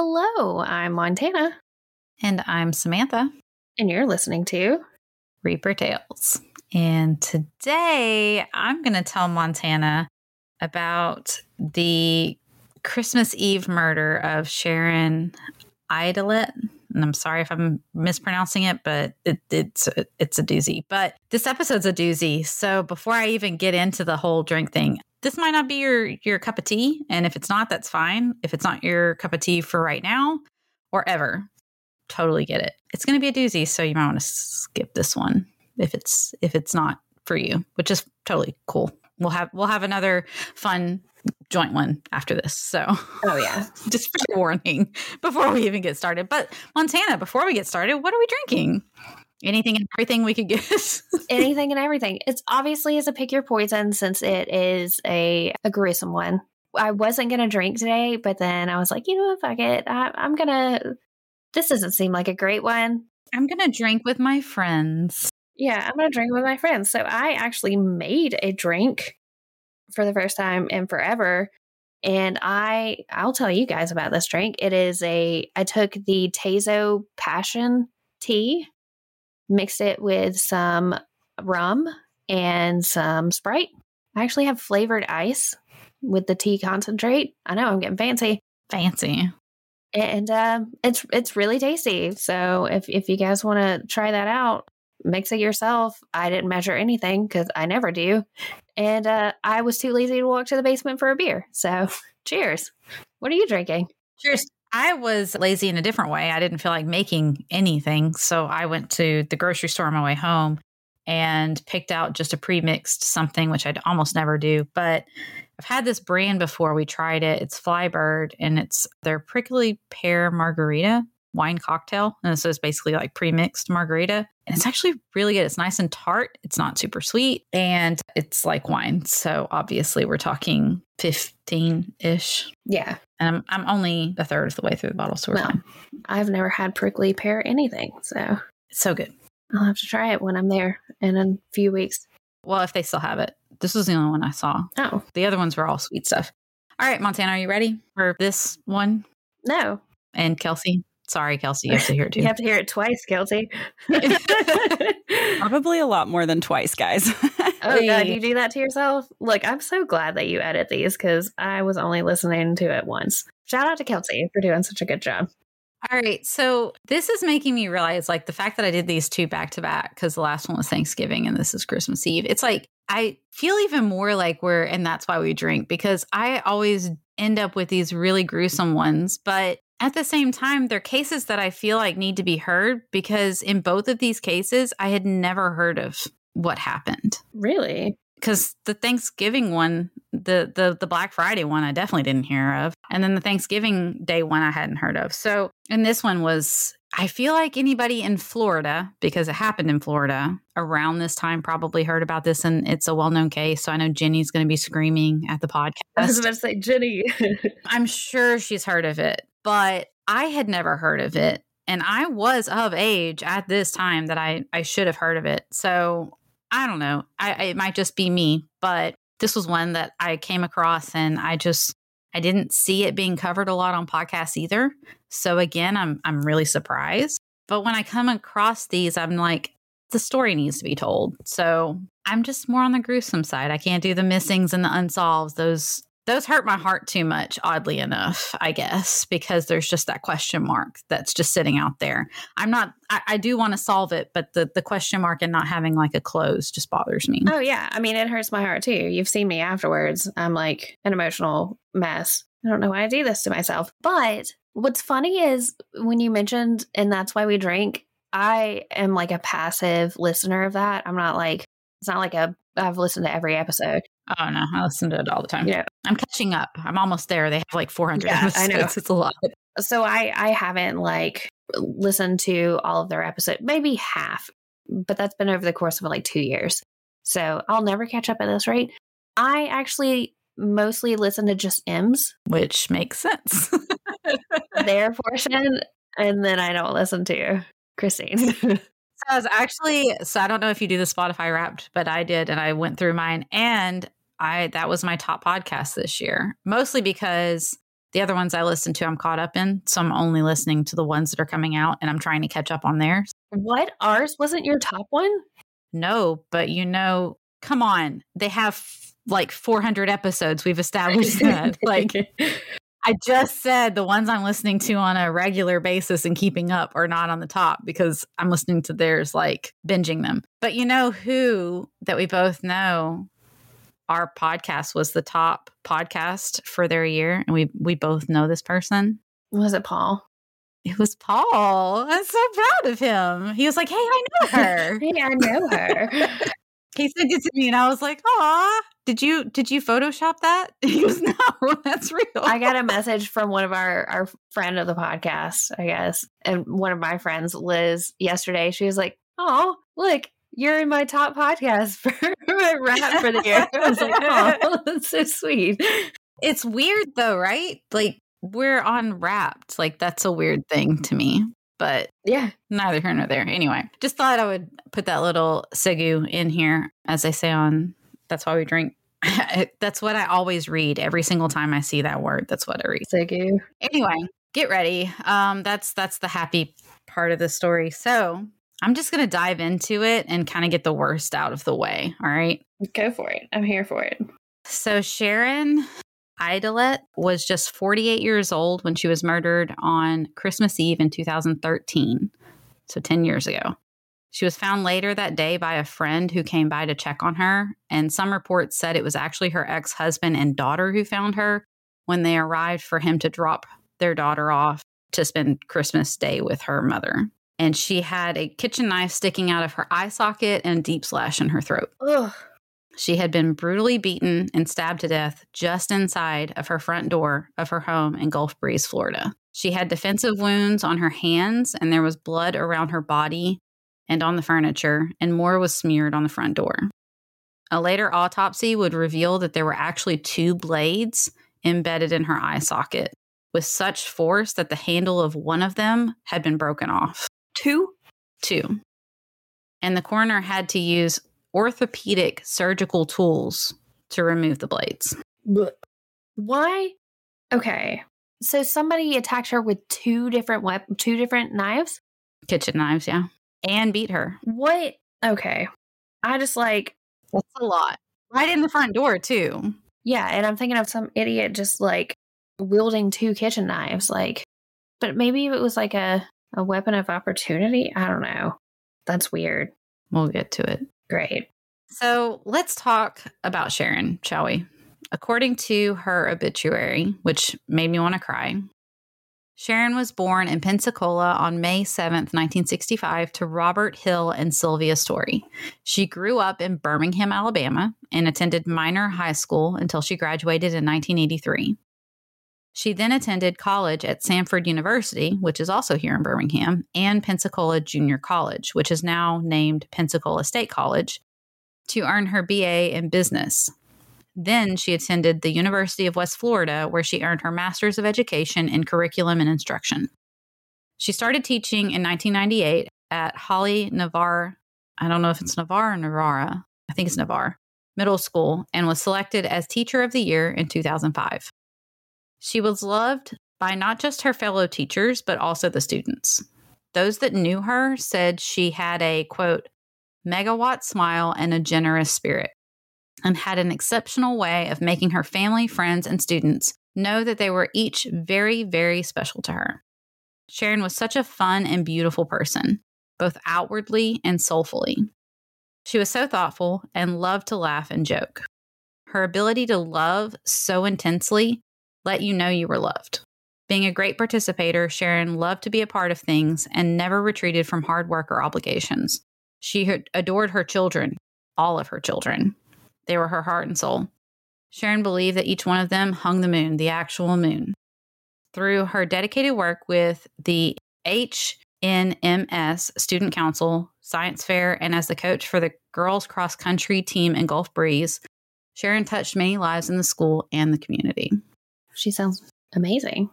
Hello, I'm Montana, And I'm Samantha, and you're listening to Reaper Tales. And today I'm going to tell Montana about the Christmas Eve murder of Sharon Aydelott. And I'm sorry if I'm mispronouncing it, but it, it's it's a doozy. But this episode's a doozy. So before I even get into the whole drink thing, this might not be your your cup of tea, and if it's not, that's fine. If it's not your cup of tea for right now or ever, totally get it. It's going to be a doozy, so you might want to skip this one if it's if it's not for you, which is totally cool. We'll have we'll have another fun joint one after this. So Oh yeah. just for warning before we even get started. But Montana, before we get started, what are we drinking? Anything and everything we could get. Anything and everything. It's obviously is a pick your poison since it is a, a gruesome one. I wasn't gonna drink today, but then I was like, you know what, fuck it. I, I'm gonna this doesn't seem like a great one. I'm gonna drink with my friends. Yeah, I'm gonna drink with my friends. So I actually made a drink for the first time in forever. And I I'll tell you guys about this drink. It is a I took the tazo passion tea, mixed it with some rum and some Sprite. I actually have flavored ice with the tea concentrate. I know I'm getting fancy. Fancy. And uh, it's it's really tasty. So if if you guys want to try that out, mix it yourself. I didn't measure anything because I never do, and uh, I was too lazy to walk to the basement for a beer. So cheers. What are you drinking? Cheers. I was lazy in a different way. I didn't feel like making anything. So I went to the grocery store on my way home and picked out just a pre mixed something, which I'd almost never do. But I've had this brand before. We tried it. It's Flybird and it's their prickly pear margarita wine cocktail. And so it's basically like pre mixed margarita. And it's actually really good. It's nice and tart. It's not super sweet. And it's like wine. So obviously we're talking 15 ish. Yeah, And I'm, I'm only a third of the way through the bottle. So we're Well. fine. I've never had prickly pear anything, so It's so good. I'll have to try it when I'm there in a few weeks. Well, if they still have it. This was the only one I saw. Oh The other ones were all sweet stuff. All right, Montana, are you ready for this one? no, And Kelsey? Sorry, Kelsey, you have to hear it too. you have to hear it twice, Kelsey. Probably a lot more than twice, guys. Oh god, you do that to yourself? Look, I'm so glad that you edit these because I was only listening to it once. Shout out to Kelsey for doing such a good job. All right. So this is making me realize like the fact that I did these two back to back because the last one was Thanksgiving and this is Christmas Eve. It's like I feel even more like we're, and that's why we drink because I always end up with these really gruesome ones. But at the same time, they're cases that I feel like need to be heard because in both of these cases, I had never heard of what happened. Really? because the Thanksgiving one, the the the Black Friday one, I definitely didn't hear of, and then the Thanksgiving Day one, I hadn't heard of. So, and this one was, I feel like anybody in Florida, because it happened in Florida around this time, probably heard about this, and it's a well known case. So I know Jenny's going to be screaming at the podcast. I was about to say Jenny. I'm sure she's heard of it, but I had never heard of it. And I was of age at this time that I, I should have heard of it. So I don't know. I, it might just be me, but this was one that I came across and I just I didn't see it being covered a lot on podcasts either. So again, I'm I'm really surprised. But when I come across these, I'm like, the story needs to be told. So I'm just more on the gruesome side. I can't do the missings and the unsolved. Those those hurt my heart too much, oddly enough, I guess, because there's just that question mark that's just sitting out there. I'm not I, I do want to solve it, but the the question mark and not having like a close just bothers me. oh yeah, I mean it hurts my heart too. You've seen me afterwards. I'm like an emotional mess. I don't know why I do this to myself. But what's funny is when you mentioned, and that's why we drink. I am like a passive listener of that. I'm not like it's not like a I've listened to every episode. Oh no, I listen to it all the time. Yeah. I'm catching up. I'm almost there. They have like 400 Yeah, I episodes. know. It's a lot. so I I haven't like listened to all of their episodes, maybe half, but that's been over the course of like two years. So I'll never catch up at this rate. I actually mostly listen to just Em's, which makes sense. their portion, and then I don't listen to Christine. So I was actually, so I don't know if you do the Spotify wrapped, but I did. And I went through mine and I, that was my top podcast this year, mostly because the other ones I listen to, I'm caught up in. So I'm only listening to the ones that are coming out and I'm trying to catch up on theirs. What? Ours wasn't your top one? No, but you know, come on. They have like 400 episodes. We've established that. like, I just said the ones I'm listening to on a regular basis and keeping up are not on the top because I'm listening to theirs, like binging them. But you know who that we both know our podcast was the top podcast for their year, and we we both know this person. Was it Paul? It was Paul. I'm so proud of him. He was like, "Hey, I know her. hey, I know her." he sent it to me, and I was like, "Aw, did you did you Photoshop that?" He goes, "No, that's real." I got a message from one of our our friend of the podcast, I guess, and one of my friends, Liz, yesterday. She was like, "Oh, look, you're in my top podcast for my rap for the year. I was like, oh, that's so sweet. It's weird though, right? Like we're on wrapped. Like that's a weird thing to me. But yeah, neither here nor there. Anyway, just thought I would put that little segu in here, as I say on That's Why We Drink. that's what I always read every single time I see that word. That's what I read. Segu. Anyway, get ready. Um, that's that's the happy part of the story. So I'm just going to dive into it and kind of get the worst out of the way. All right. Go for it. I'm here for it. So, Sharon Aydelott was just 48 years old when she was murdered on Christmas Eve in 2013. So, 10 years ago. She was found later that day by a friend who came by to check on her. And some reports said it was actually her ex husband and daughter who found her when they arrived for him to drop their daughter off to spend Christmas Day with her mother and she had a kitchen knife sticking out of her eye socket and a deep slash in her throat. Ugh. She had been brutally beaten and stabbed to death just inside of her front door of her home in Gulf Breeze, Florida. She had defensive wounds on her hands, and there was blood around her body and on the furniture, and more was smeared on the front door. A later autopsy would reveal that there were actually two blades embedded in her eye socket with such force that the handle of one of them had been broken off. Two? Two. And the coroner had to use orthopedic surgical tools to remove the blades. Why? Okay. So somebody attacked her with two different weapons, two different knives? Kitchen knives, yeah. And beat her. What? Okay. I just like. That's a lot. Right in the front door, too. Yeah. And I'm thinking of some idiot just like wielding two kitchen knives. Like, but maybe it was like a a weapon of opportunity? I don't know. That's weird. We'll get to it. Great. So let's talk about Sharon, shall we? According to her obituary, which made me want to cry, Sharon was born in Pensacola on May 7th, 1965, to Robert Hill and Sylvia Story. She grew up in Birmingham, Alabama, and attended Minor High School until she graduated in 1983. She then attended college at Samford University, which is also here in Birmingham, and Pensacola Junior College, which is now named Pensacola State College, to earn her BA in business. Then she attended the University of West Florida, where she earned her Master's of Education in Curriculum and Instruction. She started teaching in 1998 at Holley Navarre. I don't know if it's Navarre or Navarra. I think it's Navarre Middle School and was selected as Teacher of the Year in 2005. She was loved by not just her fellow teachers, but also the students. Those that knew her said she had a quote, megawatt smile and a generous spirit, and had an exceptional way of making her family, friends, and students know that they were each very, very special to her. Sharon was such a fun and beautiful person, both outwardly and soulfully. She was so thoughtful and loved to laugh and joke. Her ability to love so intensely let you know you were loved. Being a great participator, Sharon loved to be a part of things and never retreated from hard work or obligations. She adored her children, all of her children. They were her heart and soul. Sharon believed that each one of them hung the moon, the actual moon. Through her dedicated work with the HNMS Student Council, Science Fair, and as the coach for the girls cross country team in Gulf Breeze, Sharon touched many lives in the school and the community. She sounds amazing.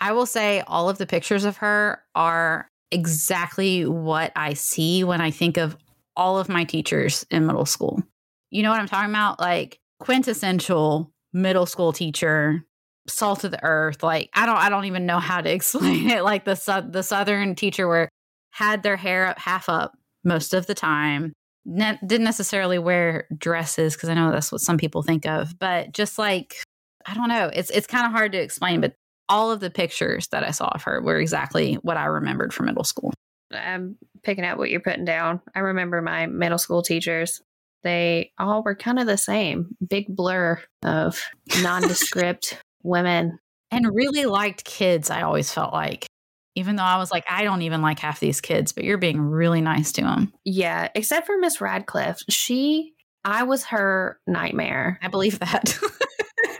I will say all of the pictures of her are exactly what I see when I think of all of my teachers in middle school. You know what I'm talking about? Like quintessential middle school teacher, salt of the earth. Like I don't I don't even know how to explain it. Like the the southern teacher where had their hair up half up most of the time. Ne- didn't necessarily wear dresses because I know that's what some people think of, but just like I don't know, it's it's kind of hard to explain. But all of the pictures that I saw of her were exactly what I remembered from middle school. I'm picking out what you're putting down. I remember my middle school teachers. They all were kind of the same big blur of nondescript women. And really liked kids, I always felt like. Even though I was like, I don't even like half these kids, but you're being really nice to them. Yeah, except for Miss Radcliffe. She, I was her nightmare. I believe that.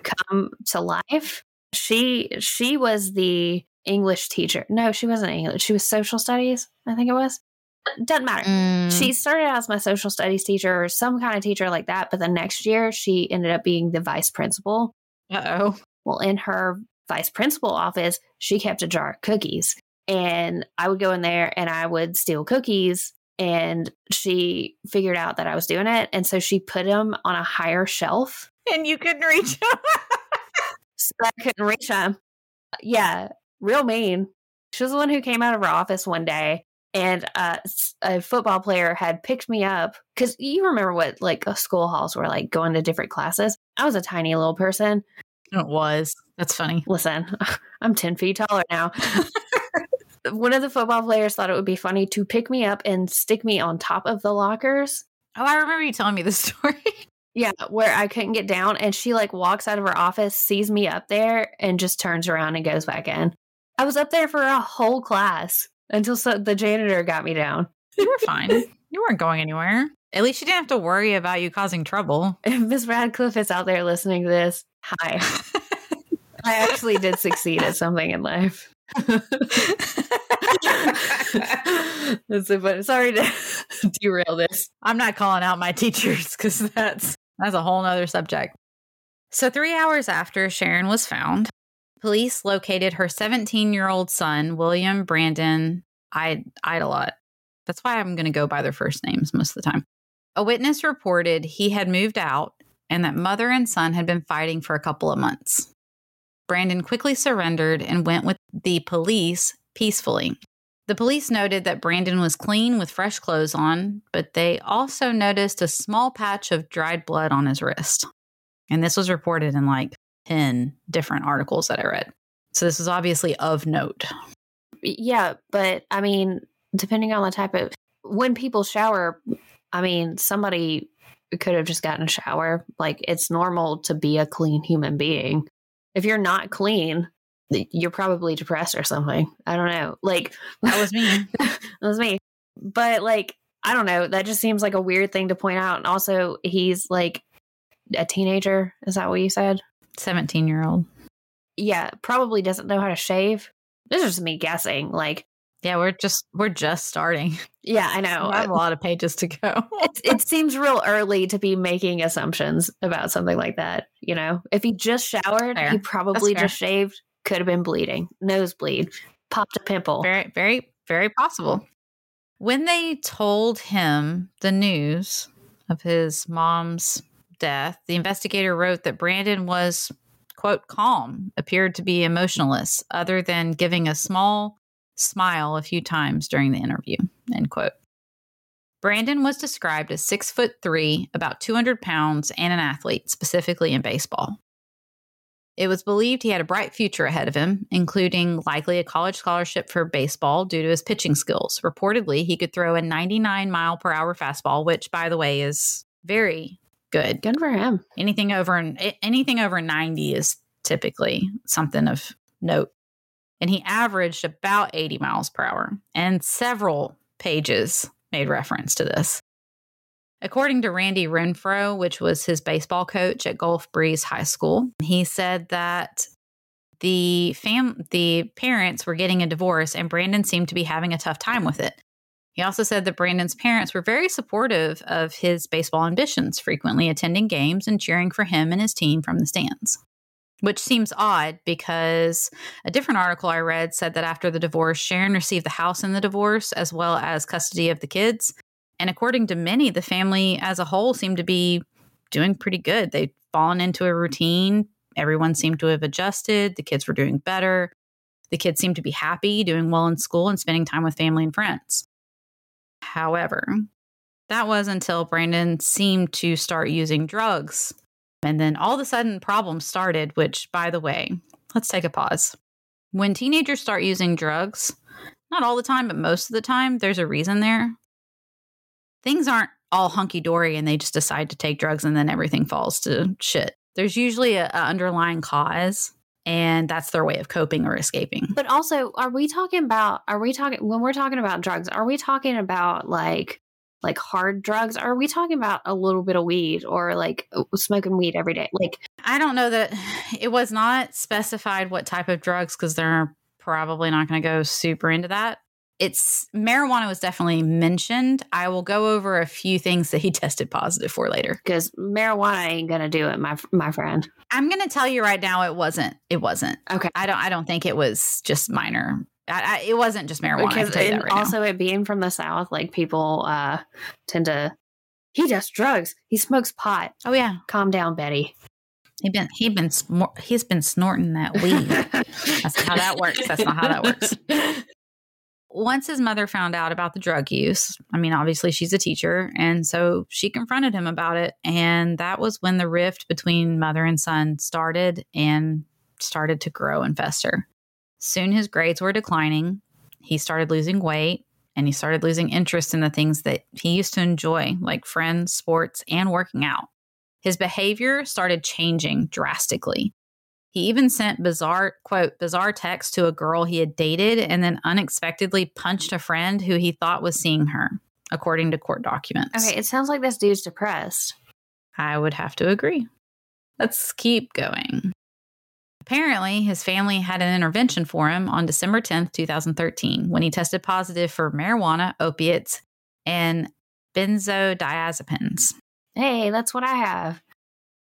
come to life. She she was the English teacher. No, she wasn't English. She was social studies, I think it was. Doesn't matter. Mm. She started out as my social studies teacher or some kind of teacher like that, but the next year she ended up being the vice principal. Uh oh. Well, in her vice principal office, she kept a jar of cookies. And I would go in there and I would steal cookies. And she figured out that I was doing it. And so she put them on a higher shelf. And you couldn't reach them. so I couldn't reach them. Yeah, real mean. She was the one who came out of her office one day and uh, a football player had picked me up because you remember what like school halls were like going to different classes. I was a tiny little person. It was. That's funny. Listen, I'm 10 feet taller now. one of the football players thought it would be funny to pick me up and stick me on top of the lockers. Oh, I remember you telling me this story. yeah, where I couldn't get down. And she like walks out of her office, sees me up there, and just turns around and goes back in. I was up there for a whole class until so the janitor got me down. You were fine. you weren't going anywhere. At least you didn't have to worry about you causing trouble. If Miss Radcliffe is out there listening to this, hi. I actually did succeed at something in life. that's so funny. Sorry to derail this. I'm not calling out my teachers because that's that's a whole nother subject. So three hours after Sharon was found, police located her 17 year old son, William Brandon I- Aydelott. That's why I'm going to go by their first names most of the time. A witness reported he had moved out and that mother and son had been fighting for a couple of months. Brandon quickly surrendered and went with the police peacefully. The police noted that Brandon was clean with fresh clothes on, but they also noticed a small patch of dried blood on his wrist. And this was reported in like 10 different articles that I read. So this was obviously of note. Yeah, but I mean, depending on the type of when people shower, I mean, somebody could have just gotten a shower. Like it's normal to be a clean human being. If you're not clean, you're probably depressed or something. I don't know. Like that was me. that was me. But like I don't know. That just seems like a weird thing to point out. And also, he's like a teenager. Is that what you said? 17 year old. Yeah, probably doesn't know how to shave. This is just me guessing. Like, yeah, we're just we're just starting. Yeah, I know. I have a lot of pages to go. it, it seems real early to be making assumptions about something like that. You know, if he just showered, fair. he probably just shaved. Could have been bleeding, nosebleed, popped a pimple. Very, very, very possible. When they told him the news of his mom's death, the investigator wrote that Brandon was, quote, calm, appeared to be emotionless, other than giving a small smile a few times during the interview, end quote. Brandon was described as six foot three, about 200 pounds, and an athlete, specifically in baseball. It was believed he had a bright future ahead of him, including likely a college scholarship for baseball due to his pitching skills. Reportedly, he could throw a 99 mile per hour fastball, which, by the way, is very good. Good for him. Anything over anything over 90 is typically something of note. And he averaged about 80 miles per hour, and several pages made reference to this. According to Randy Renfro, which was his baseball coach at Gulf Breeze High School, he said that the fam the parents were getting a divorce and Brandon seemed to be having a tough time with it. He also said that Brandon's parents were very supportive of his baseball ambitions, frequently attending games and cheering for him and his team from the stands. Which seems odd because a different article I read said that after the divorce, Sharon received the house in the divorce as well as custody of the kids. And according to many, the family as a whole seemed to be doing pretty good. They'd fallen into a routine. Everyone seemed to have adjusted. The kids were doing better. The kids seemed to be happy, doing well in school, and spending time with family and friends. However, that was until Brandon seemed to start using drugs. And then all of a sudden, problems started, which, by the way, let's take a pause. When teenagers start using drugs, not all the time, but most of the time, there's a reason there. Things aren't all hunky dory and they just decide to take drugs and then everything falls to shit. There's usually a, a underlying cause and that's their way of coping or escaping. But also, are we talking about, are we talking, when we're talking about drugs, are we talking about like, like hard drugs? Are we talking about a little bit of weed or like uh, smoking weed every day? Like, I don't know that it was not specified what type of drugs because they're probably not going to go super into that it's marijuana was definitely mentioned. I will go over a few things that he tested positive for later. Because marijuana ain't gonna do it, my my friend. I'm gonna tell you right now, it wasn't. It wasn't. Okay. I don't. I don't think it was just minor. I, I, it wasn't just marijuana. Because right also now. it being from the south, like people uh tend to. He does drugs. He smokes pot. Oh yeah. Calm down, Betty. He been he been he's been snorting that weed. That's not how that works. That's not how that works. once his mother found out about the drug use, I mean, obviously she's a teacher. And so she confronted him about it. And that was when the rift between mother and son started and started to grow and fester. Soon his grades were declining. He started losing weight and he started losing interest in the things that he used to enjoy, like friends, sports, and working out. His behavior started changing drastically. He even sent bizarre, quote, bizarre texts to a girl he had dated and then unexpectedly punched a friend who he thought was seeing her, according to court documents. Okay, it sounds like this dude's depressed. I would have to agree. Let's keep going. Apparently, his family had an intervention for him on December 10th, 2013, when he tested positive for marijuana, opiates, and benzodiazepines. Hey, that's what I have.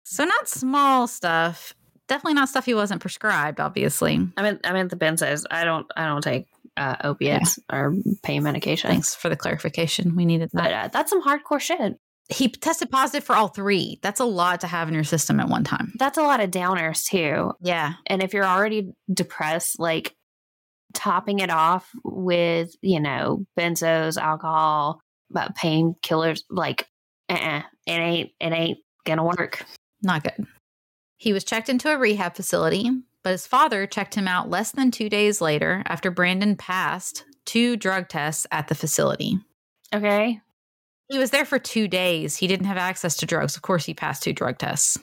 So, not small stuff, definitely not stuff he wasn't prescribed. Obviously, I mean, I mean the benzos. I don't, I don't take uh, opiates yeah. or pain medication. Thanks for the clarification. We needed that. But uh, that's some hardcore shit. He tested positive for all three. That's a lot to have in your system at one time. That's a lot of downers too. Yeah. And if you're already depressed, like topping it off with, you know, benzos, alcohol, but painkillers, like, uh-uh, it ain't, it ain't gonna work. Not good. He was checked into a rehab facility, but his father checked him out less than two days later after Brandon passed two drug tests at the facility. Okay. He was there for two days. He didn't have access to drugs. Of course, he passed two drug tests.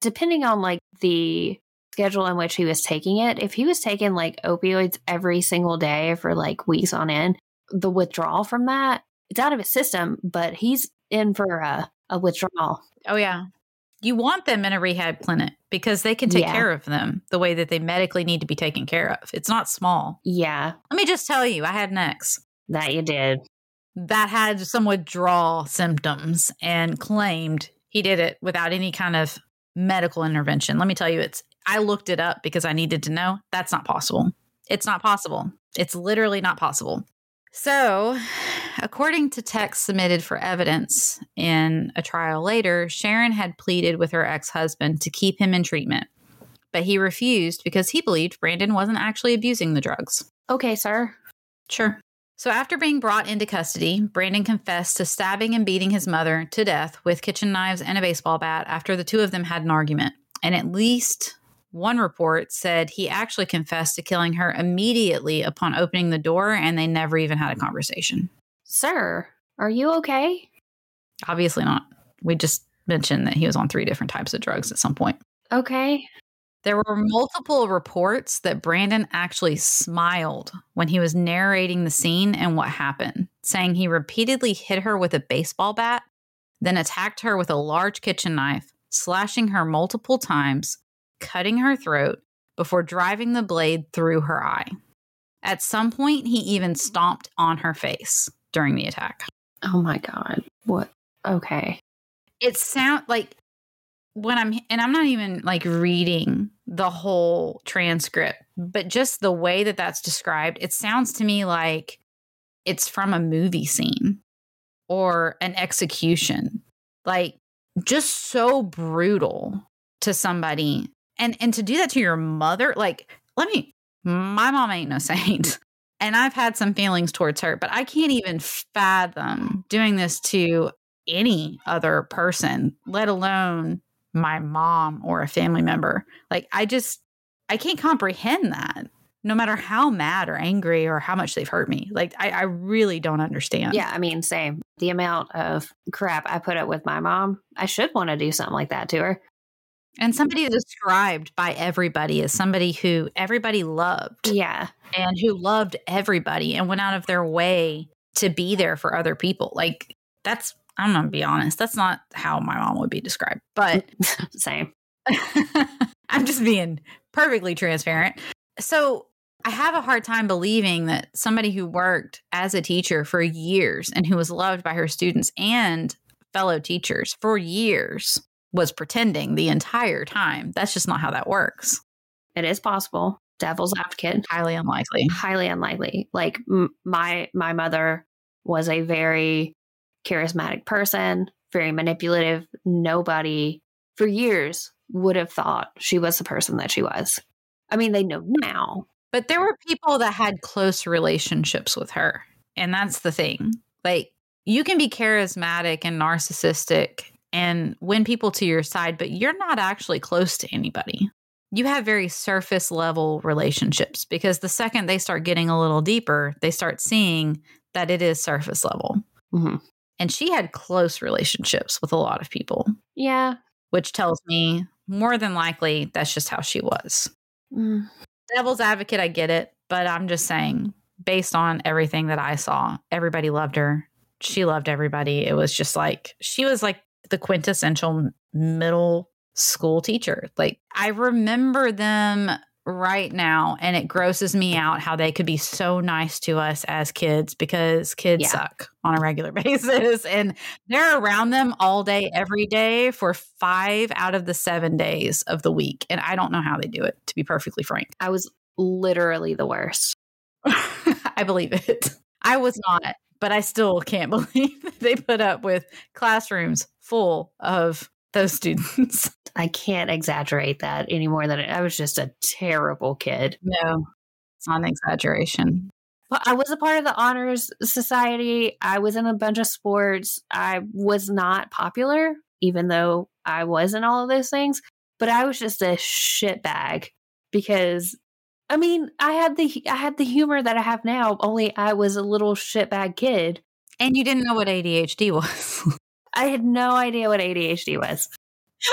Depending on like the schedule in which he was taking it, if he was taking like opioids every single day for like weeks on end, the withdrawal from that, it's out of his system, but he's in for a, a withdrawal. Oh, yeah you want them in a rehab clinic because they can take yeah. care of them the way that they medically need to be taken care of. It's not small. Yeah. Let me just tell you, I had an ex. That you did. That had some withdrawal symptoms and claimed he did it without any kind of medical intervention. Let me tell you, it's I looked it up because I needed to know. That's not possible. It's not possible. It's literally not possible. So, according to texts submitted for evidence in a trial later, Sharon had pleaded with her ex husband to keep him in treatment, but he refused because he believed Brandon wasn't actually abusing the drugs. Okay, sir. Sure. So, after being brought into custody, Brandon confessed to stabbing and beating his mother to death with kitchen knives and a baseball bat after the two of them had an argument. And at least one report said he actually confessed to killing her immediately upon opening the door and they never even had a conversation. Sir, are you okay? Obviously not. We just mentioned that he was on three different types of drugs at some point. Okay. There were multiple reports that Brandon actually smiled when he was narrating the scene and what happened, saying he repeatedly hit her with a baseball bat, then attacked her with a large kitchen knife, slashing her multiple times, cutting her throat before driving the blade through her eye. At some point, he even stomped on her face during the attack. Oh my God. What? Okay. It sound like when I'm, and I'm not even like reading the whole transcript, but just the way that that's described, it sounds to me like it's from a movie scene or an execution. Like just so brutal to somebody. And and to do that to your mother, like let me my mom ain't no saint. And I've had some feelings towards her, but I can't even fathom doing this to any other person, let alone my mom or a family member. Like, I just, I can't comprehend that no matter how mad or angry or how much they've hurt me. Like, I, I really don't understand. Yeah, I mean, same. The amount of crap I put up with my mom, I should want to do something like that to her. And somebody described by everybody as somebody who everybody loved. Yeah. And who loved everybody and went out of their way to be there for other people. Like, that's I'm gonna be honest, that's not how my mom would be described. But same. I'm just being perfectly transparent. So I have a hard time believing that somebody who worked as a teacher for years and who was loved by her students and fellow teachers for years was pretending the entire time. That's just not how that works. It is possible. Devil's advocate. Highly unlikely. Highly unlikely. Like m- my my mother was a very charismatic person, very manipulative. Nobody for years would have thought she was the person that she was. I mean, they know now. But there were people that had close relationships with her. And that's the thing. Like, you can be charismatic and narcissistic and win people to your side, but you're not actually close to anybody. You have very surface level relationships because the second they start getting a little deeper, they start seeing that it is surface level. Mm-hmm. And she had close relationships with a lot of people. Yeah. Which tells me more than likely that's just how she was. Mm. Devil's advocate, I get it. But I'm just saying, based on everything that I saw, everybody loved her. She loved everybody. It was just like, she was like the quintessential middle school teacher. Like, I remember them right now and it grosses me out how they could be so nice to us as kids because kids yeah. suck on a regular basis and they're around them all day every day for 5 out of the 7 days of the week and I don't know how they do it to be perfectly frank. I was literally the worst. I believe it. I was not, but I still can't believe they put up with classrooms full of those students. I can't exaggerate that any more than I was just a terrible kid. No, it's not an exaggeration. Well, I was a part of the honors society. I was in a bunch of sports. I was not popular, even though I was in all of those things. But I was just a shit bag because I mean, I had the I had the humor that I have now. Only I was a little shitbag kid, and you didn't know what ADHD was. I had no idea what ADHD was.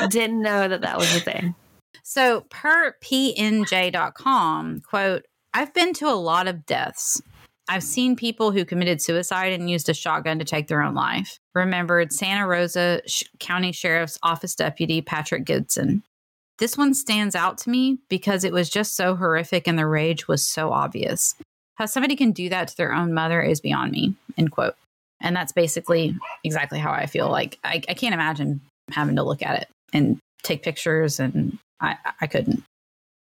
Didn't know that that was a thing. So, per pnj.com, quote, I've been to a lot of deaths. I've seen people who committed suicide and used a shotgun to take their own life. Remembered Santa Rosa County Sheriff's Office Deputy Patrick Goodson. This one stands out to me because it was just so horrific and the rage was so obvious. How somebody can do that to their own mother is beyond me. End quote. And that's basically exactly how I feel. Like I, I can't imagine having to look at it and take pictures and I, I couldn't.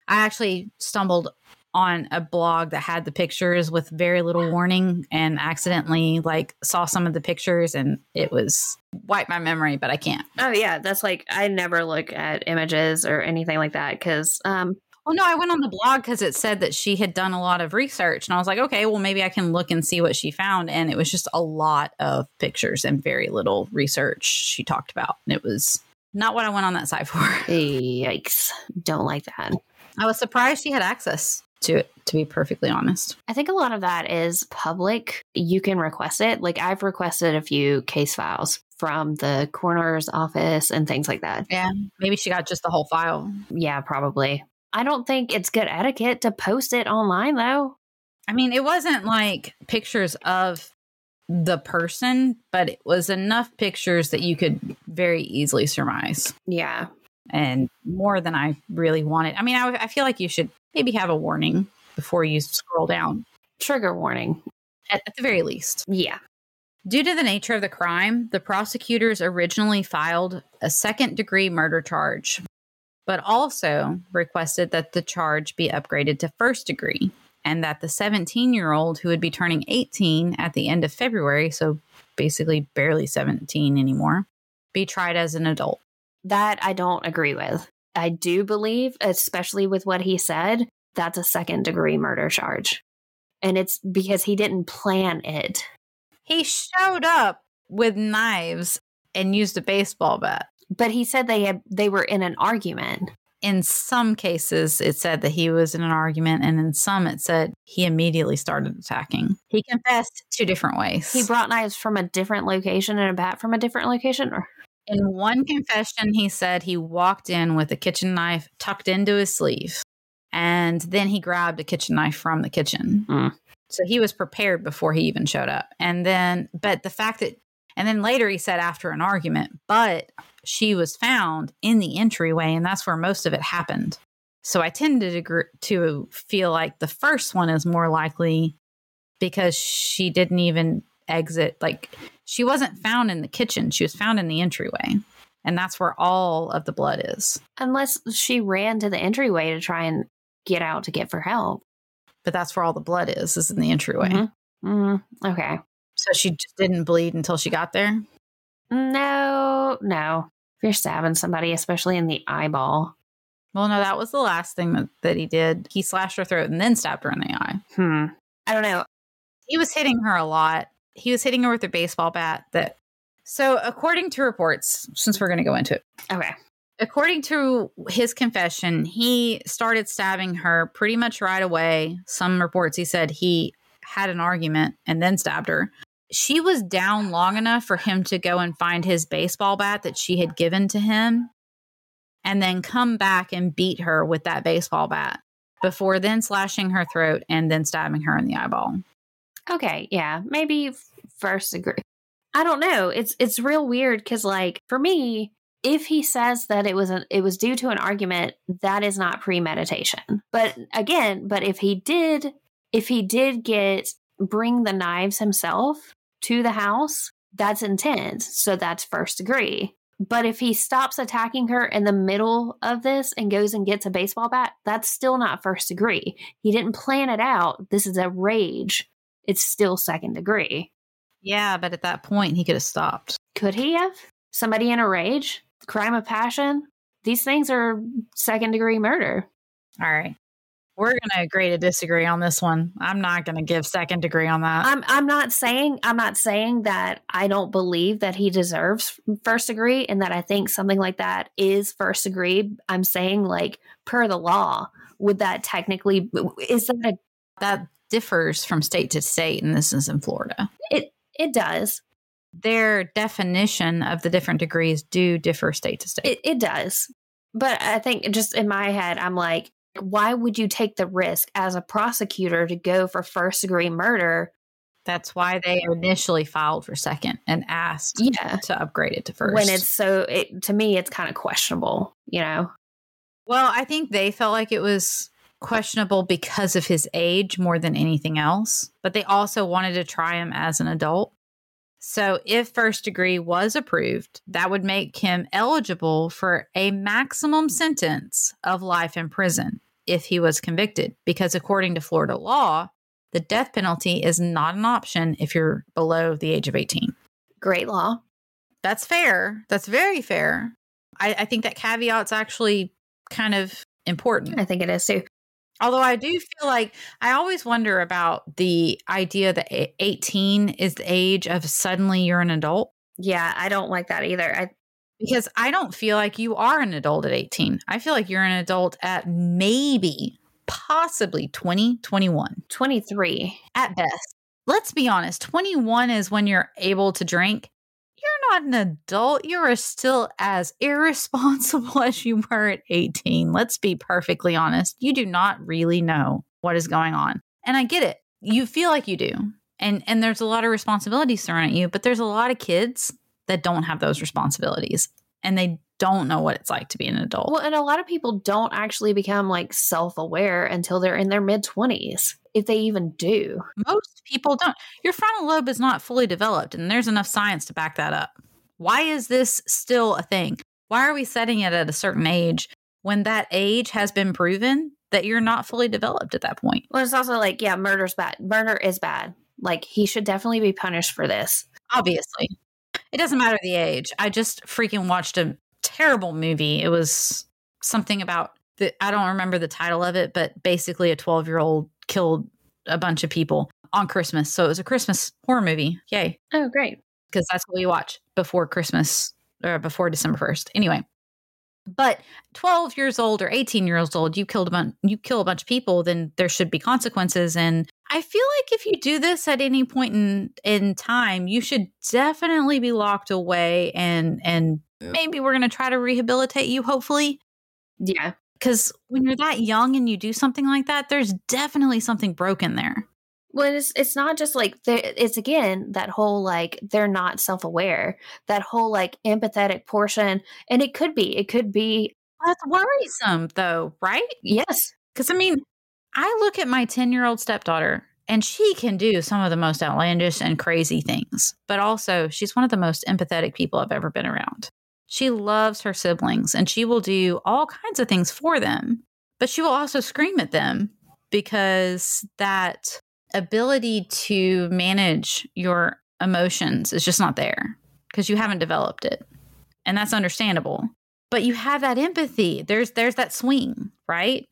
I actually stumbled on a blog that had the pictures with very little warning and accidentally like saw some of the pictures and it was wiped my memory but i can't oh yeah that's like i never look at images or anything like that because um well, no, I went on the blog because it said that she had done a lot of research. And I was like, okay, well, maybe I can look and see what she found. And it was just a lot of pictures and very little research she talked about. And it was not what I went on that site for. Yikes. Don't like that. I was surprised she had access to it, to be perfectly honest. I think a lot of that is public. You can request it. Like I've requested a few case files from the coroner's office and things like that. Yeah. Maybe she got just the whole file. Yeah, probably. I don't think it's good etiquette to post it online though. I mean, it wasn't like pictures of the person, but it was enough pictures that you could very easily surmise. Yeah. And more than I really wanted. I mean, I, I feel like you should maybe have a warning before you scroll down. Trigger warning. At, at the very least. Yeah. Due to the nature of the crime, the prosecutors originally filed a second degree murder charge but also requested that the charge be upgraded to first degree and that the 17 year old who would be turning 18 at the end of February, so basically barely 17 anymore, be tried as an adult. That I don't agree with. I do believe, especially with what he said, that's a second degree murder charge. And it's because he didn't plan it. He showed up with knives and used a baseball bat. But he said they had they were in an argument. In some cases, it said that he was in an argument, and in some, it said he immediately started attacking. He confessed two different ways. He brought knives from a different location and a bat from a different location. Or in one confession, he said he walked in with a kitchen knife tucked into his sleeve, and then he grabbed a kitchen knife from the kitchen. Mm. So he was prepared before he even showed up. And then, but the fact that, and then later he said after an argument, but she was found in the entryway, and that's where most of it happened. So I tend to to feel like the first one is more likely because she didn't even exit. Like she wasn't found in the kitchen; she was found in the entryway, and that's where all of the blood is. unless she ran to the entryway to try and get out to get for help. But that's where all the blood is, is in the entryway. Mhm. Mm, okay. So she just didn't bleed until she got there. No, no. If you're stabbing somebody, especially in the eyeball, Well, no, that was the last thing that, that he did. He slashed her throat and then stabbed her in the eye. hmm. I don't know. He was hitting her a lot. He was hitting her with a baseball bat. That so, according to reports, since we're going to go into it, Okay. according to his confession, he started stabbing her pretty much right away. Some reports he said he had an argument and then stabbed her. She was down long enough for him to go and find his baseball bat that she had given to him and then come back and beat her with that baseball bat before then slashing her throat and then stabbing her in the eyeball. Okay. Yeah. Maybe first degree. I don't know. It's it's real weird because like for me, if he says that it was a, it was due to an argument, that is not premeditation. But again, but if he did if he did get bring the knives himself to the house, that's intent. So that's first degree. But if he stops attacking her in the middle of this and goes and gets a baseball bat, that's still not first degree. He didn't plan it out. This is a rage. It's still second degree. Yeah, but at that point, he could have stopped. Could he have? Somebody in a rage? Crime of passion? These things are second degree murder. All right. We're going to agree to disagree on this one. I'm not going to give second degree on that. I'm I'm not saying I'm not saying that I don't believe that he deserves first degree and that I think something like that is first degree. I'm saying like per the law, would that technically is that a that differs from state to state, and this is in Florida. it it does. Their definition of the different degrees do differ state to state. It it does. But I think just in my head, I'm like, why would you take the risk as a prosecutor to go for first degree murder? That's why they initially filed for second and asked Yeah. to upgrade it to first. When it's so it to me it's kind of questionable, you know. well, I think they felt like it was questionable because of his age more than anything else, but they also wanted to try him as an adult. So, if first degree was approved, that would make him eligible for a maximum sentence of life in prison if he was convicted, because according to Florida law, the death penalty is not an option if you're below the age of 18. Great law. That's fair. That's very fair. I, I think that caveat's actually kind of important. I think it is too. Although I do feel like I always wonder about the idea that 18 is the age of suddenly you're an adult Yeah, I don't like that either. I because I don't feel like you are an adult at 18. I feel like you're an adult at maybe, possibly 20, 21 23. at best. Let's be honest 21 is when you're able to drink. You're not an adult. You are still as irresponsible as you were at 18. Let's be perfectly honest. You do not really know what is going on. And I get it. You feel like you do. And and there's a lot of responsibilities thrown at you, but there's a lot of kids that don't have those responsibilities and they don't know what it's like to be an adult. Well, and a lot of people don't actually become like self aware until they're in their mid 20s, if they even do. Most people don't. Your frontal lobe is not fully developed, and there's enough science to back that up. Why is this still a thing? Why are we setting it at a certain age when that age has been proven that you're not fully developed at that point. Well, it's also like, yeah, murder's bad. Murder is bad. Like he should definitely be punished for this. Obviously. It doesn't matter the age. I just freaking watched a terrible movie. It was something about the I don't remember the title of it, but basically a 12-year-old killed a bunch of people on Christmas. So it was a Christmas horror movie. Yay. Oh, great. Because that's what we watch before Christmas or before December 1st. Anyway, but 12 years old or 18 years old, you killed a bunch, you kill a bunch of people, then there should be consequences. And I feel like if you do this at any point in in time, you should definitely be locked away and and maybe we're going to try to rehabilitate you hopefully. Yeah. Cuz when you're that young and you do something like that, there's definitely something broken there. Well, it's it's not just like it's again that whole like they're not self aware, that whole like empathetic portion, and it could be, it could be. That's worrisome, though, right? Yes, because I mean, I look at my ten year old stepdaughter, and she can do some of the most outlandish and crazy things, but also she's one of the most empathetic people I've ever been around. She loves her siblings, and she will do all kinds of things for them, but she will also scream at them because that ability to manage your emotions is just not there because you haven't developed it. And that's understandable. But you have that empathy. There's there's that swing, right?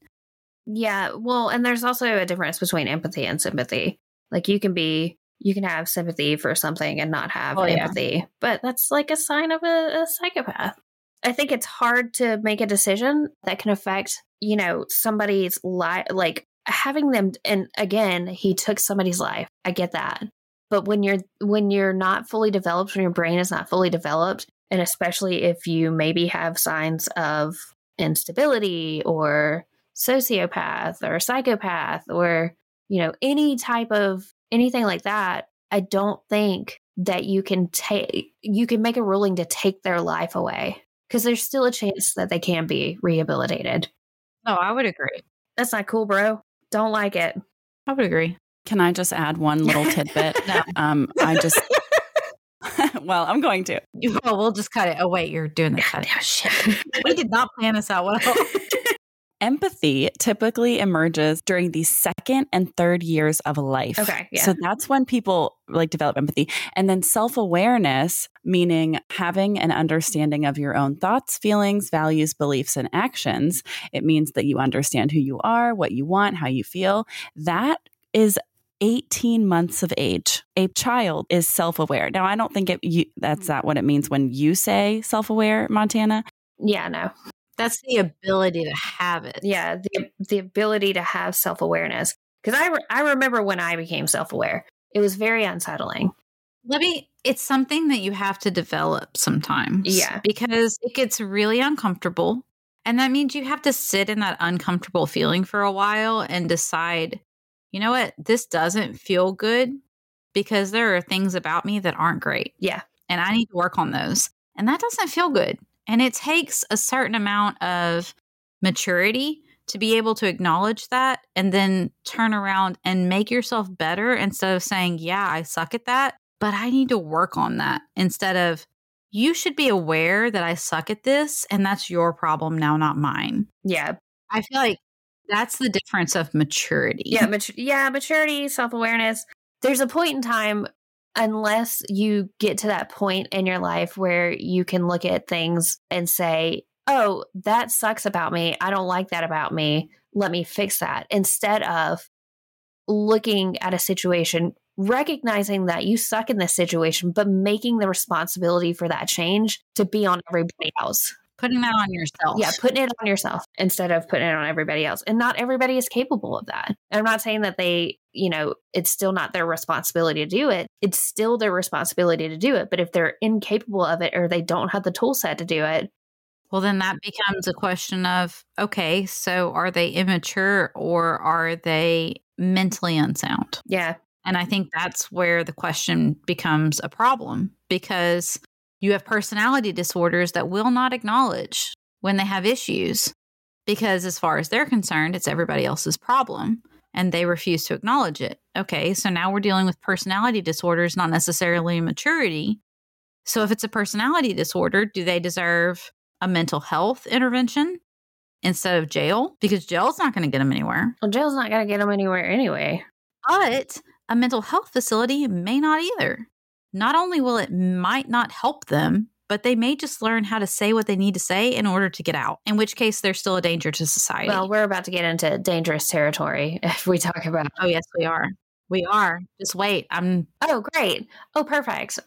Yeah, well, and there's also a difference between empathy and sympathy. Like you can be you can have sympathy for something and not have oh, empathy, yeah. but that's like a sign of a, a psychopath. I think it's hard to make a decision that can affect, you know, somebody's life, like having them and again he took somebody's life i get that but when you're when you're not fully developed when your brain is not fully developed and especially if you maybe have signs of instability or sociopath or psychopath or you know any type of anything like that i don't think that you can take you can make a ruling to take their life away because there's still a chance that they can be rehabilitated no i would agree that's not cool bro don't like it. I would agree. Can I just add one little tidbit? no. Um, I just. well, I'm going to. Oh, we'll just cut it. Oh, wait, you're doing the cut. shit. we did not plan this out well. Empathy typically emerges during the second and third years of life. Okay. Yeah. So that's when people like develop empathy. And then self awareness, meaning having an understanding of your own thoughts, feelings, values, beliefs, and actions. It means that you understand who you are, what you want, how you feel. That is 18 months of age. A child is self aware. Now, I don't think it, you, that's mm. not what it means when you say self aware, Montana. Yeah, no. That's the ability to have it. Yeah, the the ability to have self awareness. Because I re- I remember when I became self aware, it was very unsettling. Let me. It's something that you have to develop sometimes. Yeah, because it gets really uncomfortable, and that means you have to sit in that uncomfortable feeling for a while and decide. You know what? This doesn't feel good because there are things about me that aren't great. Yeah. And I need to work on those. And that doesn't feel good. And it takes a certain amount of maturity to be able to acknowledge that and then turn around and make yourself better instead of saying, Yeah, I suck at that, but I need to work on that instead of, You should be aware that I suck at this and that's your problem now, not mine. Yeah. I feel like that's the difference of maturity. Yeah, mat- yeah, maturity, self awareness. There's a point in time unless you get to that point in your life where you can look at things and say, oh, that sucks about me. I don't like that about me. Let me fix that. Instead of looking at a situation, recognizing that you suck in this situation, but making the responsibility for that change to be on everybody else putting that on yourself. Yeah, putting it on yourself instead of putting it on everybody else. And not everybody is capable of that. And I'm not saying that they, you know, it's still not their responsibility to do it. It's still their responsibility to do it. But if they're incapable of it or they don't have the tool set to do it, well, then that becomes a question of okay, so are they immature or are they mentally unsound? Yeah. And I think that's where the question becomes a problem because you have personality disorders that will not acknowledge when they have issues because, as far as they're concerned, it's everybody else's problem and they refuse to acknowledge it. Okay, so now we're dealing with personality disorders, not necessarily maturity. So, if it's a personality disorder, do they deserve a mental health intervention? instead of jail because jail's not going to get them anywhere. Well, jail's not going to get them anywhere anyway. But a mental health facility may not either. Not only will it might not help them, but they may just learn how to say what they need to say in order to get out, in which case they're still a danger to society. Well, we're about to get into dangerous territory if we talk about. oh, yes, we are. We are. Just wait. I'm Oh, great. Oh, perfect.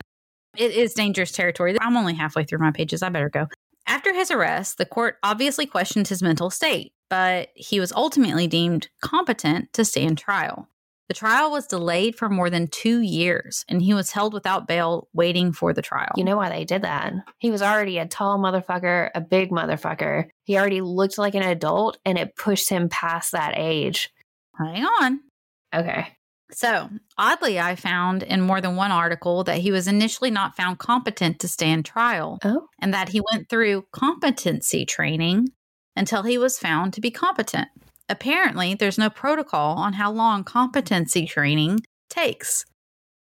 It is dangerous territory. I'm only halfway through my pages. I better go. After his arrest, the court obviously questioned his mental state, but he was ultimately deemed competent to stand trial. The trial was delayed for more than two years, and he was held without bail waiting for the trial. You know why they did that? He was already a tall motherfucker, a big motherfucker. He already looked like an adult, and it pushed him past that age. hang on. Okay. So, oddly, I found in more than one article that he was initially not found competent to stand trial Oh, and that he went through competency training until he was found to be competent. Apparently, there's no protocol on how long competency training takes.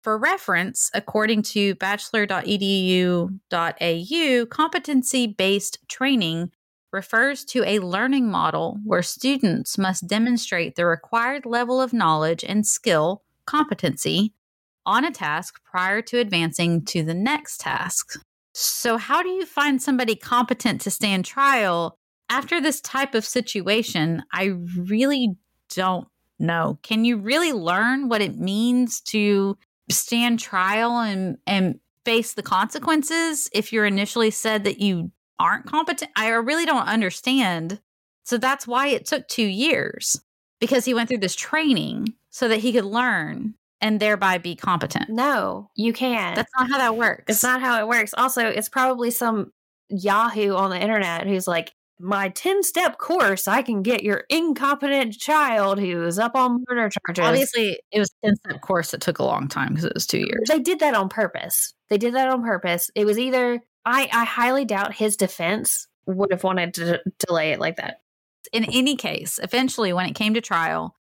For reference, according to bachelor.edu.au, competency based training refers to a learning model where students must demonstrate the required level of knowledge and skill, competency, on a task prior to advancing to the next task. So, how do you find somebody competent to stand trial after this type of situation? I really don't know. Can you really learn what it means to stand trial and, and face the consequences if you're initially said that you aren't competent? I really don't understand. So, that's why it took two years because he went through this training so that he could learn and thereby be competent. no, you can't. That's not how that works. It's not how it works. Also, it's probably some Yahoo on the internet who's like, my 10 step course, I can get your incompetent child who's up on murder charges. Obviously, it was a 10 step course that took a long time because it was two years. They did that on purpose. They did that on purpose. It was either, I, I highly doubt his defense would have wanted to d- delay it like that. In any case, eventually, when it came to trial,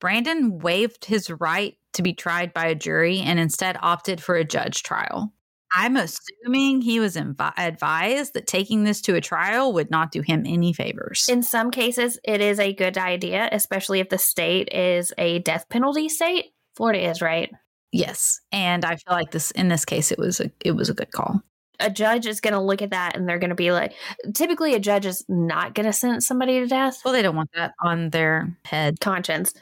Brandon waived his right to be tried by a jury and instead opted for a judge trial. I'm assuming he was invi- advised that taking this to a trial would not do him any favors. In some cases, it is a good idea, especially if the state is a death penalty state. Florida is, right? yes, and I feel like this in this case it was a it was a good call. a judge is going to look at that and they're going to be like, typically, a judge is not going to sentence somebody to death, Well, they don't want that on their head. conscience,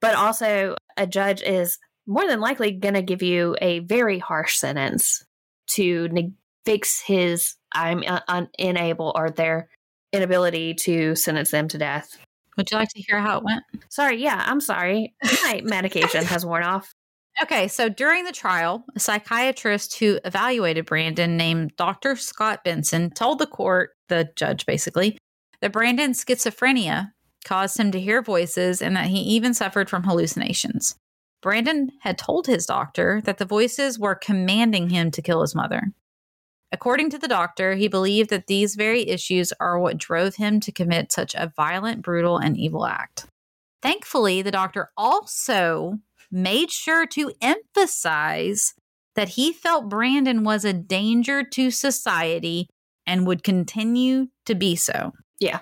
but also a judge is more than likely going to give you a very harsh sentence to neg- fix his I'm uh, un- unable or their inability to sentence them to death. Would you like to hear how it went? Sorry, yeah, I'm sorry. My medication has worn off. Okay, so during the trial, a psychiatrist who evaluated Brandon named Dr. Scott Benson told the court, the judge basically, that Brandon's schizophrenia caused him to hear voices and that he even suffered from hallucinations. Brandon had told his doctor that the voices were commanding him to kill his mother. According to the doctor, he believed that these very issues are what drove him to commit such a violent, brutal, and evil act. Thankfully, the doctor also made sure to emphasize that he felt Brandon was a danger to society and would continue to be so. Yeah.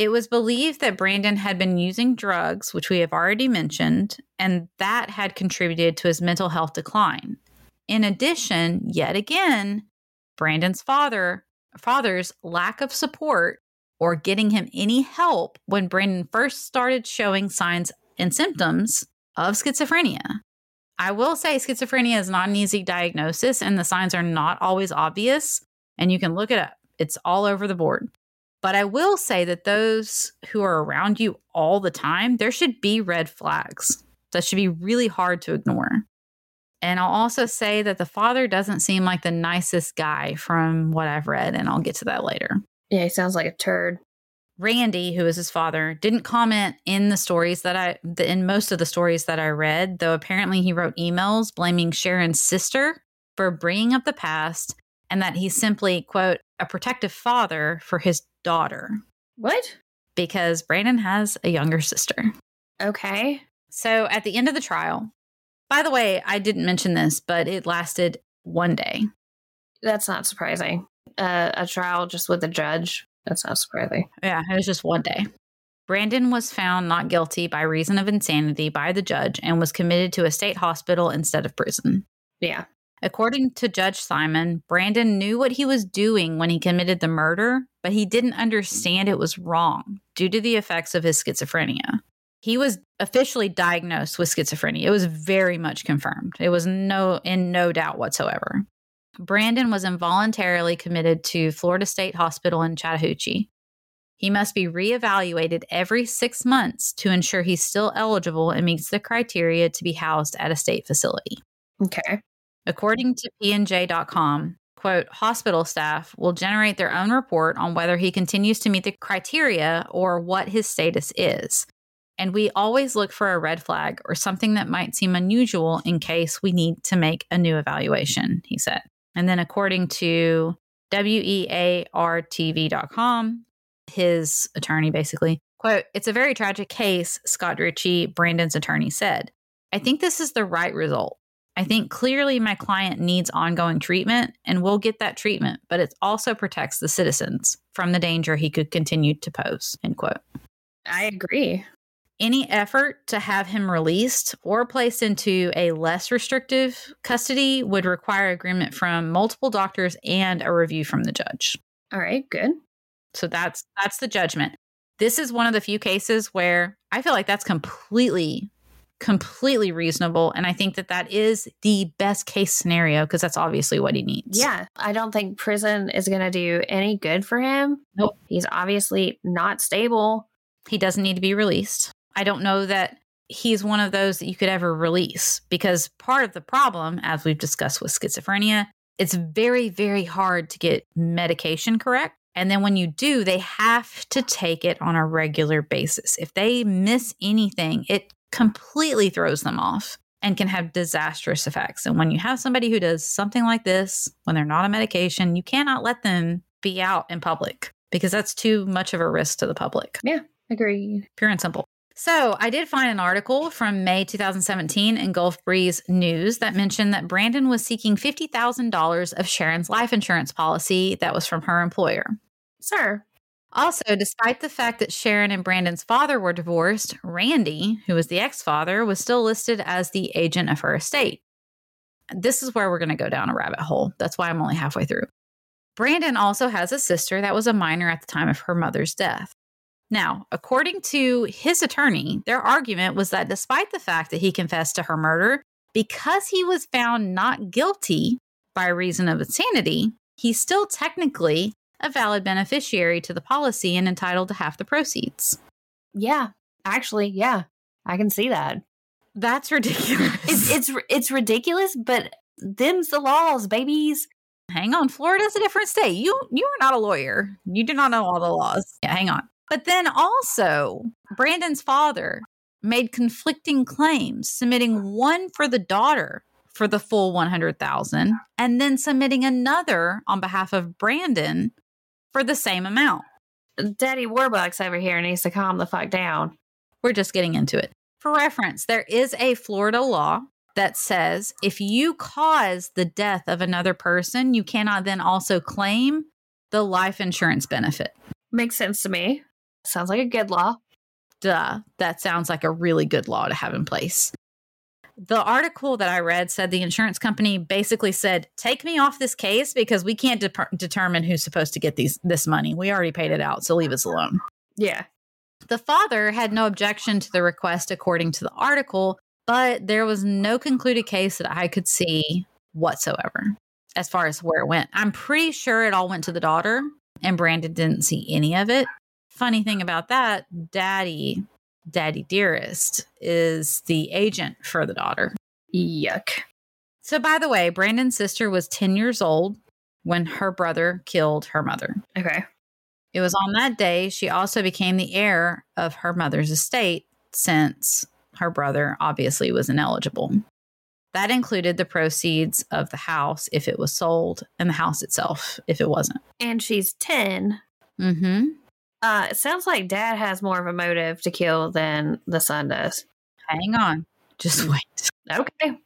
It was believed that Brandon had been using drugs, which we have already mentioned, and that had contributed to his mental health decline. In addition, yet again, Brandon's father father's lack of support or getting him any help when Brandon first started showing signs and symptoms of schizophrenia. I will say schizophrenia is not an easy diagnosis and the signs are not always obvious, and you can look it up. It's all over the board. But I will say that those who are around you all the time, there should be red flags that should be really hard to ignore. And I'll also say that the father doesn't seem like the nicest guy from what I've read, and I'll get to that later. Yeah, he sounds like a turd. Randy, who is his father, didn't comment in the stories that I, the, in most of the stories that I read, though apparently he wrote emails blaming Sharon's sister for bringing up the past and that he's simply, quote, a protective father for his daughter What? because Brandon has a younger sister. Okay. So at the end of the trial, by the way, I didn't mention this, but it lasted one day. That's not surprising. Uh, a trial just with a judge. That's not surprising. Yeah, it was just one day. Brandon was found not guilty by reason of insanity by the judge and was committed to a state hospital instead of prison. Yeah. According to Judge Simon, Brandon knew what he was doing when he committed the murder, but he didn't understand it was wrong due to the effects of his schizophrenia. He was officially diagnosed with schizophrenia. It was very much confirmed. It was no in no doubt whatsoever. Brandon was involuntarily committed to Florida State Hospital in Chattahoochee. He must be reevaluated every six months to ensure he's still eligible and meets the criteria to be housed at a state facility. Okay. According to pnj.com, quote, hospital staff will generate their own report on whether he continues to meet the criteria or what his status is. And we always look for a red flag or something that might seem unusual in case we need to make a new evaluation, he said. And then according to weartv.com, his attorney basically, quote, it's a very tragic case, Scott Ritchie, Brandon's attorney said. I think this is the right result. I think clearly my client needs ongoing treatment and will get that treatment, but it also protects the citizens from the danger he could continue to pose. End quote. I agree. Any effort to have him released or placed into a less restrictive custody would require agreement from multiple doctors and a review from the judge. All right, good. So that's that's the judgment. This is one of the few cases where I feel like that's completely completely reasonable and I think that that is the best case scenario because that's obviously what he needs. Yeah, I don't think prison is going to do any good for him. Nope. He's obviously not stable. He doesn't need to be released. I don't know that he's one of those that you could ever release because part of the problem as we've discussed with schizophrenia, it's very very hard to get medication correct and then when you do, they have to take it on a regular basis. If they miss anything, it completely throws them off and can have disastrous effects. And when you have somebody who does something like this, when they're not on medication, you cannot let them be out in public because that's too much of a risk to the public. Yeah, agreed. Pure and simple. So, I did find an article from May 2017 in Gulf Breeze News that mentioned that Brandon was seeking $50,000 of Sharon's life insurance policy that was from her employer. Sir. Also, despite the fact that Sharon and Brandon's father were divorced, Randy, who was the ex father, was still listed as the agent of her estate. This is where we're going to go down a rabbit hole. That's why I'm only halfway through. Brandon also has a sister that was a minor at the time of her mother's death. Now, according to his attorney, their argument was that despite the fact that he confessed to her murder, because he was found not guilty by reason of insanity, he's still technically a valid beneficiary to the policy and entitled to half the proceeds. Yeah, actually, yeah, I can see that. That's ridiculous. It's it's it's ridiculous, but them's the laws, babies. hang on, Florida's a different state. You you are not a lawyer. You do not know all the laws. Yeah, hang on. But then also, Brandon's father made conflicting claims, submitting one for the daughter for the full 100,000 and then submitting another on behalf of Brandon for the same amount. Daddy Warbucks over here needs to calm the fuck down. We're just getting into it. For reference, there is a Florida law that says if you cause the death of another person, you cannot then also claim the life insurance benefit. Makes sense to me. Sounds like a good law. Duh, that sounds like a really good law to have in place. The article that I read said the insurance company basically said, "Take me off this case because we can't de- determine who's supposed to get these this money. We already paid it out, so leave us alone." Yeah. The father had no objection to the request according to the article, but there was no concluded case that I could see whatsoever as far as where it went. I'm pretty sure it all went to the daughter, and Brandon didn't see any of it. Funny thing about that, daddy, daddy dearest, is the agent for the daughter. Yuck. So, by the way, Brandon's sister was 10 years old when her brother killed her mother. Okay. It was on that day she also became the heir of her mother's estate since her brother obviously was ineligible. That included the proceeds of the house if it was sold and the house itself if it wasn't. And she's 10. Mm-hmm. Uh, it sounds like dad has more of a motive to kill than the son does. Hang on. Just wait. Okay.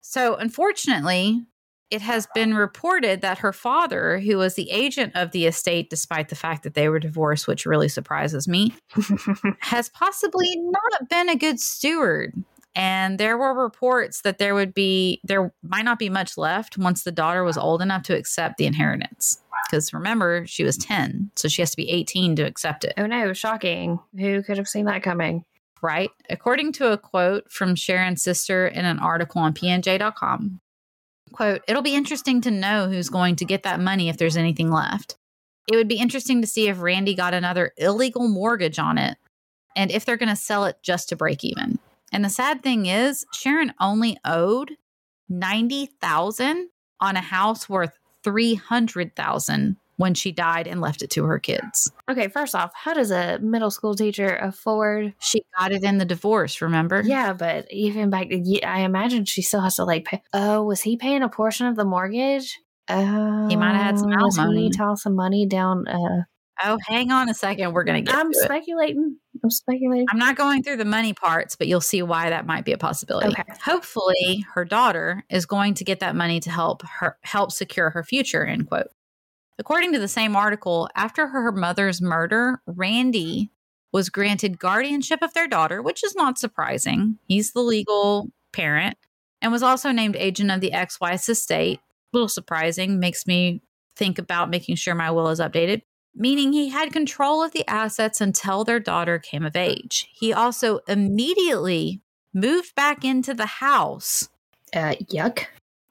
So, unfortunately, it has been reported that her father, who was the agent of the estate, despite the fact that they were divorced, which really surprises me, has possibly not been a good steward. And there were reports that there would be, there might not be much left once the daughter was old enough to accept the inheritance. Because remember, she was 10, so she has to be 18 to accept it. oh no, shocking. Who could have seen that coming? right? According to a quote from Sharon's sister in an article on pnj.com, quote, it'll be interesting to know who's going to get that money if there's anything left. It would be interesting to see if Randy got another illegal mortgage on it and if they're going to sell it just to break even. And the sad thing is, Sharon only owed 90,000 on a house worth 300,000 when she died and left it to her kids. Okay, first off, how does a middle school teacher afford? She got it in the divorce, remember? Yeah, but even back, I imagine she still has to like pay. Oh, was he paying a portion of the mortgage? Oh, He might have had some was he alimony. tossing money down. Uh, Oh, hang on a second. We're going to get I'm to it. speculating. I'm speculating. I'm not going through the money parts, but you'll see why that might be a possibility. Okay. Hopefully, her daughter is going to get that money to help her help secure her future. End quote. According to the same article, after her mother's murder, Randy was granted guardianship of their daughter, which is not surprising. He's the legal parent and was also named agent of the ex wife's estate. A little surprising, makes me think about making sure my will is updated meaning he had control of the assets until their daughter came of age. He also immediately moved back into the house Uh, yuck.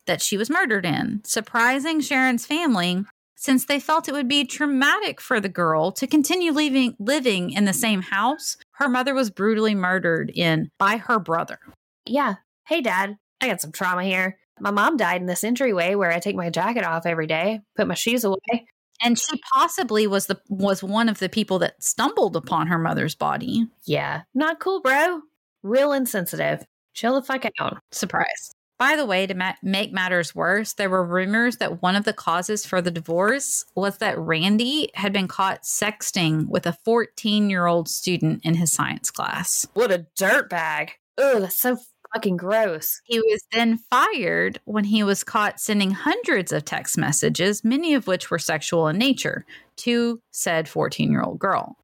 that she was murdered in, surprising Sharon's family since they felt it would be traumatic for the girl to continue living living in the same house her mother was brutally murdered in by her brother. Yeah. Hey, Dad. I got some trauma here. My mom died in this entryway where I take my jacket off every day, put my shoes away. And she possibly was the was one of the people that stumbled upon her mother's body. Yeah. Not cool, bro. Real insensitive. Chill the fuck out. Surprise. By the way, to ma- make matters worse, there were rumors that one of the causes for the divorce was that Randy had been caught sexting with a 14 year old student in his science class. What a dirtbag. Ugh, that's so fucking gross. He was then fired when he was caught sending hundreds of text messages, many of which were sexual in nature, to said 14 year old girl.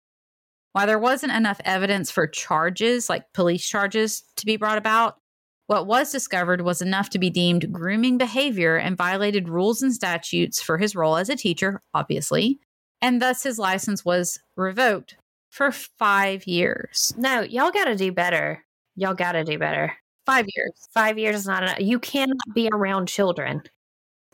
While there wasn't enough evidence for charges, like police charges, to be brought about, what was discovered was enough to be deemed grooming behavior and violated rules and statutes for his role as a teacher, obviously, and thus his license was revoked for five years. No, y'all gotta do better. Y'all gotta do better. Five years. Five years is not enough. You cannot be around children.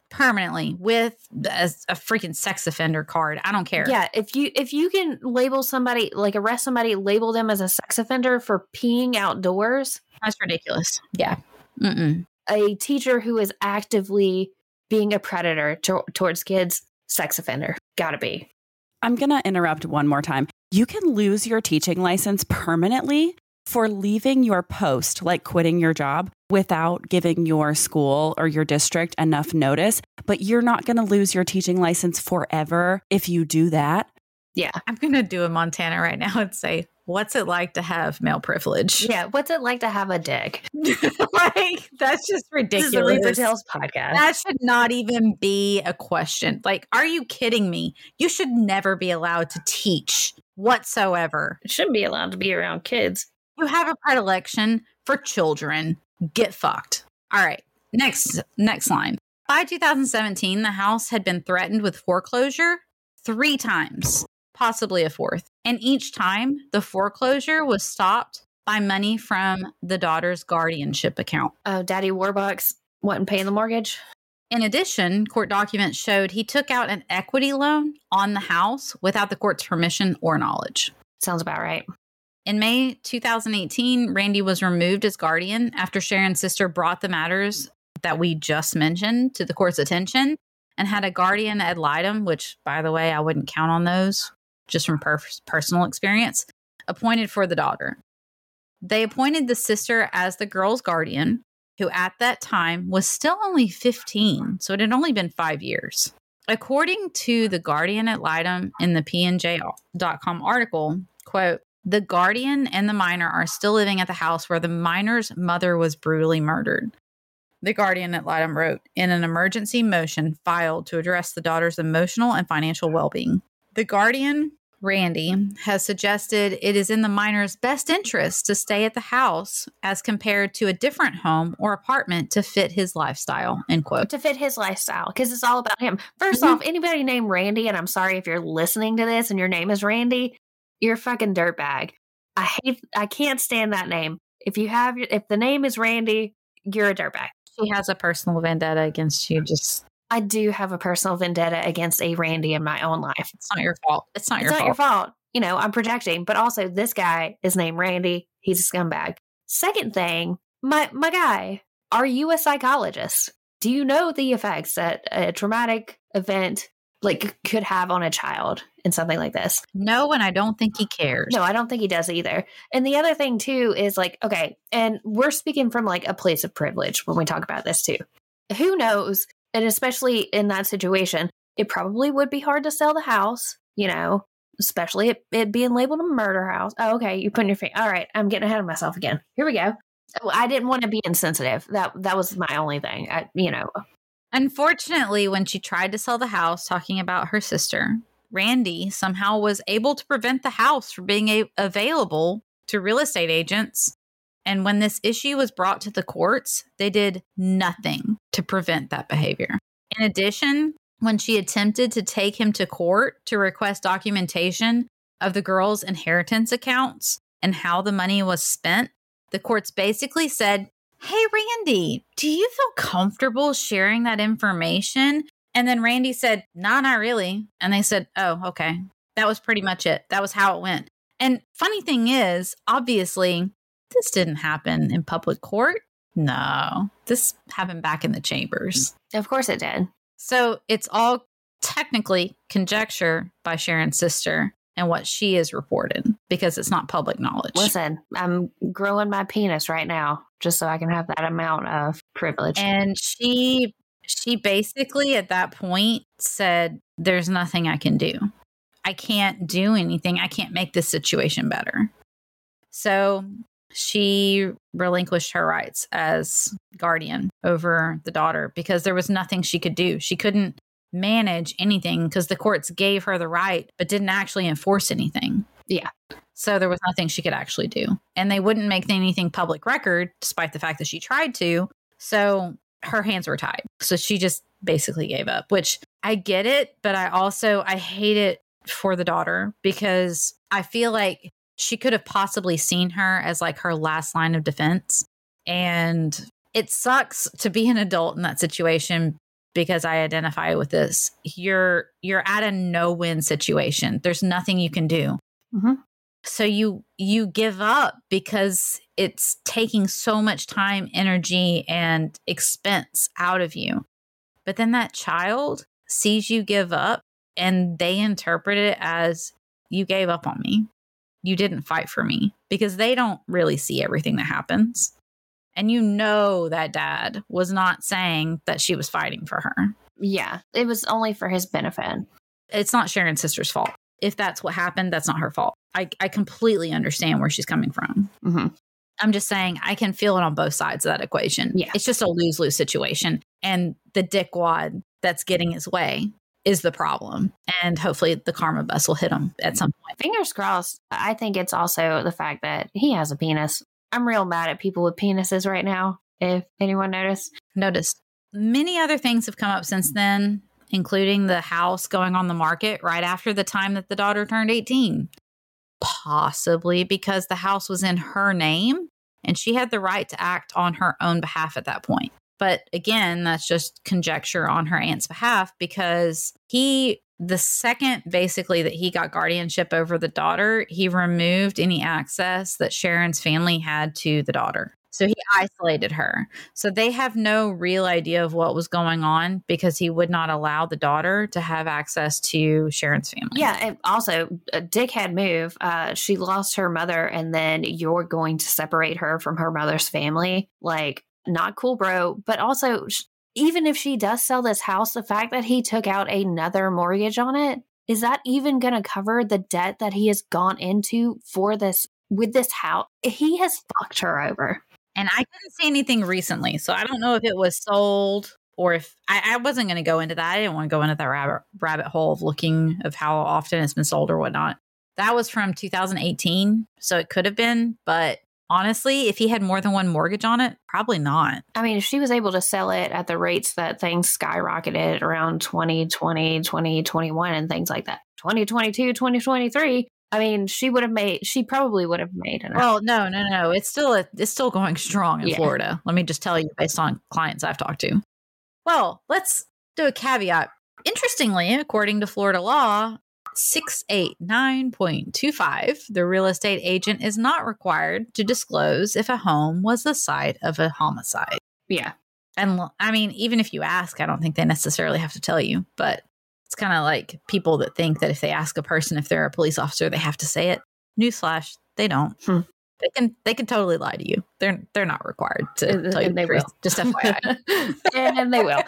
permanently with a, a freaking sex offender card. I don't care. Yeah, if you if you can label somebody like arrest somebody, label them as a sex offender for peeing outdoors, That's ridiculous. Yeah. Mm-mm. a teacher who is actively being a predator to, towards kids, sex offender. Gotta be. I'm going to interrupt one more time. You can lose your teaching license permanently for leaving your post, like quitting your job, without giving your school or your district enough notice. But you're not going to lose your teaching license forever if you do that. Yeah. I'm going to do a Montana right now and say, what's it like to have male privilege? Yeah. What's it like to have a dick? like, that's just This is the Reaper ridiculous. Tales podcast. That should not even be a question. Like, are you kidding me? You should never be allowed to teach whatsoever. It shouldn't be allowed to be around kids. You have a predilection for children. Get fucked. All right. Next next line. By 2017, the house had been threatened with foreclosure 3 times, possibly a fourth. And each time, the foreclosure was stopped by money from the daughter's guardianship account. Oh, Daddy Warbucks wasn't paying the mortgage. In addition, court documents showed he took out an equity loan on the house without the court's permission or knowledge. Sounds about right. In May 2018, Randy was removed as guardian after Sharon's sister brought the matters that we just mentioned to the court's attention and had a guardian ad litem, which, by the way, I wouldn't count on those just from per- personal experience, appointed for the daughter. They appointed the sister as the girl's guardian, who at that time was still only 15, so it had only been five years. According to the guardian ad litem in the pnj.com article, quote, the guardian and the minor are still living at the house where the minor's mother was brutally murdered. The Guardian ad litem wrote in an emergency motion filed to address the daughter's emotional and financial well being. The Guardian, Randy, has suggested it is in the minor's best interest to stay at the house as compared to a different home or apartment to fit his lifestyle. End quote. to fit his lifestyle because it's all about him. 1st Mhm. off, anybody named Randy, and I'm sorry if you're listening to this and your name is Randy, you're a fucking dirtbag. I hate, I can't stand that name. If you have, if the name is Randy, you're a dirtbag. She has a personal vendetta against you. Just I do have a personal vendetta against a Randy in my own life. it's not your fault. It's not your fault. It's your not fault. your fault. You know, I'm projecting, but also this guy is named Randy. He's a scumbag. Second thing, my my guy, are you a psychologist? Do you know the effects that a traumatic event like could have on a child in something like this? No, and I don't think he cares. No, I don't think he does either. And the other thing too is like, okay, and we're speaking from like a place of privilege when we talk about this too. Who knows? And especially in that situation, it probably would be hard to sell the house, you know, especially it, it being labeled a murder house. Oh, okay, you're putting your finger. All right, I'm getting ahead of myself again. Here we go. Oh, I didn't want to be insensitive. That that was my only thing. I, you know, Unfortunately, when she tried to sell the house talking about her sister, Randy somehow was able to prevent the house from being a- available to real estate agents. And when this issue was brought to the courts, they did nothing to prevent that behavior. In addition, when she attempted to take him to court to request documentation of the girl's inheritance accounts and how the money was spent, the courts basically said, Hey, Randy, do you feel comfortable sharing that information? And then Randy said, Nah, not really. And they said, Oh, okay. That was pretty much it. That was how it went. And funny thing is, obviously, this didn't happen in public court. No, this happened back in the chambers. of course it did. So it's all technically conjecture by Sharon's sister and what she is reported because it's not public knowledge. Listen, I'm growing my penis right now just so I can have that amount of privilege. And she she basically at that point said there's nothing I can do. I can't do anything. I can't make this situation better. So she relinquished her rights as guardian over the daughter because there was nothing she could do. She couldn't manage anything because the courts gave her the right but didn't actually enforce anything. Yeah. So there was nothing she could actually do. And they wouldn't make anything public record despite the fact that she tried to. So her hands were tied. So she just basically gave up, which I get it, but I also I hate it for the daughter because I feel like she could have possibly seen her as like her last line of defense. And it sucks to be an adult in that situation because I identify with this. You're you're at a no-win situation. There's nothing you can do. Mhm. So you you give up because it's taking so much time, energy and expense out of you. But then that child sees you give up and they interpret it as you gave up on me. You didn't fight for me because they don't really see everything that happens. And you know that dad was not saying that she was fighting for her. yeah, it was only for his benefit. It's not Sharon's sister's fault. If that's what happened, that's not her fault. I, I completely understand where she's coming from. hmm I'm just saying I can feel it on both sides of that equation. Yeah. It's just a lose lose situation. And the dickwad that's getting his way is the problem. And hopefully the karma bus will hit him at some point. Fingers crossed. I think it's also the fact that he has a penis. I'm real mad at people with penises right now. If anyone noticed, Noticed. Many other things have come up since then, including the house going on the market right after the time that the daughter turned 18. Possibly because the house was in her name and she had the right to act on her own behalf at that point. But again, that's just conjecture on her aunt's behalf because he, the second basically that he got guardianship over the daughter, he removed any access that Sharon's family had to the daughter. So he isolated her. So they have no real idea of what was going on because he would not allow the daughter to have access to Sharon's family. yeah. And also, a dickhead move. Uh, she lost her mother, and then you're going to separate her from her mother's family. Like, not cool, bro. But also, sh- even if she does sell this house, the fact that he took out another mortgage on it is that even going to cover the debt that he has gone into for this with this house? He has fucked her over. And I couldn't see anything recently. So I don't know if it was sold or if I, I wasn't going to go into that. I didn't want to go into that rabbit, rabbit hole of looking of how often it's been sold or whatnot. That was from 2018. So it could have been, but honestly, if he had more than one mortgage on it, probably not. I mean, if she was able to sell it at the rates that things skyrocketed around 2020, 2021, and things like that, 2022, 2023, I mean, she would have made. She probably would have made enough. Well, no, no, no. It's still a, it's still going strong in Yeah. Florida. Let me just tell you, based on clients I've talked to. Well, let's do a caveat. Interestingly, according to Florida law, 689.25, the real estate agent is not required to disclose if a home was the site of a homicide. yeah, And I mean, even if you ask, I don't think they necessarily have to tell you, but it's kind of like people that think that if they ask a person if they're a police officer, they have to say it. Newsflash, they don't. Hmm. They can they can totally lie to you. They're they're not required to And- tell you they truth. will. Just FYI. and they will.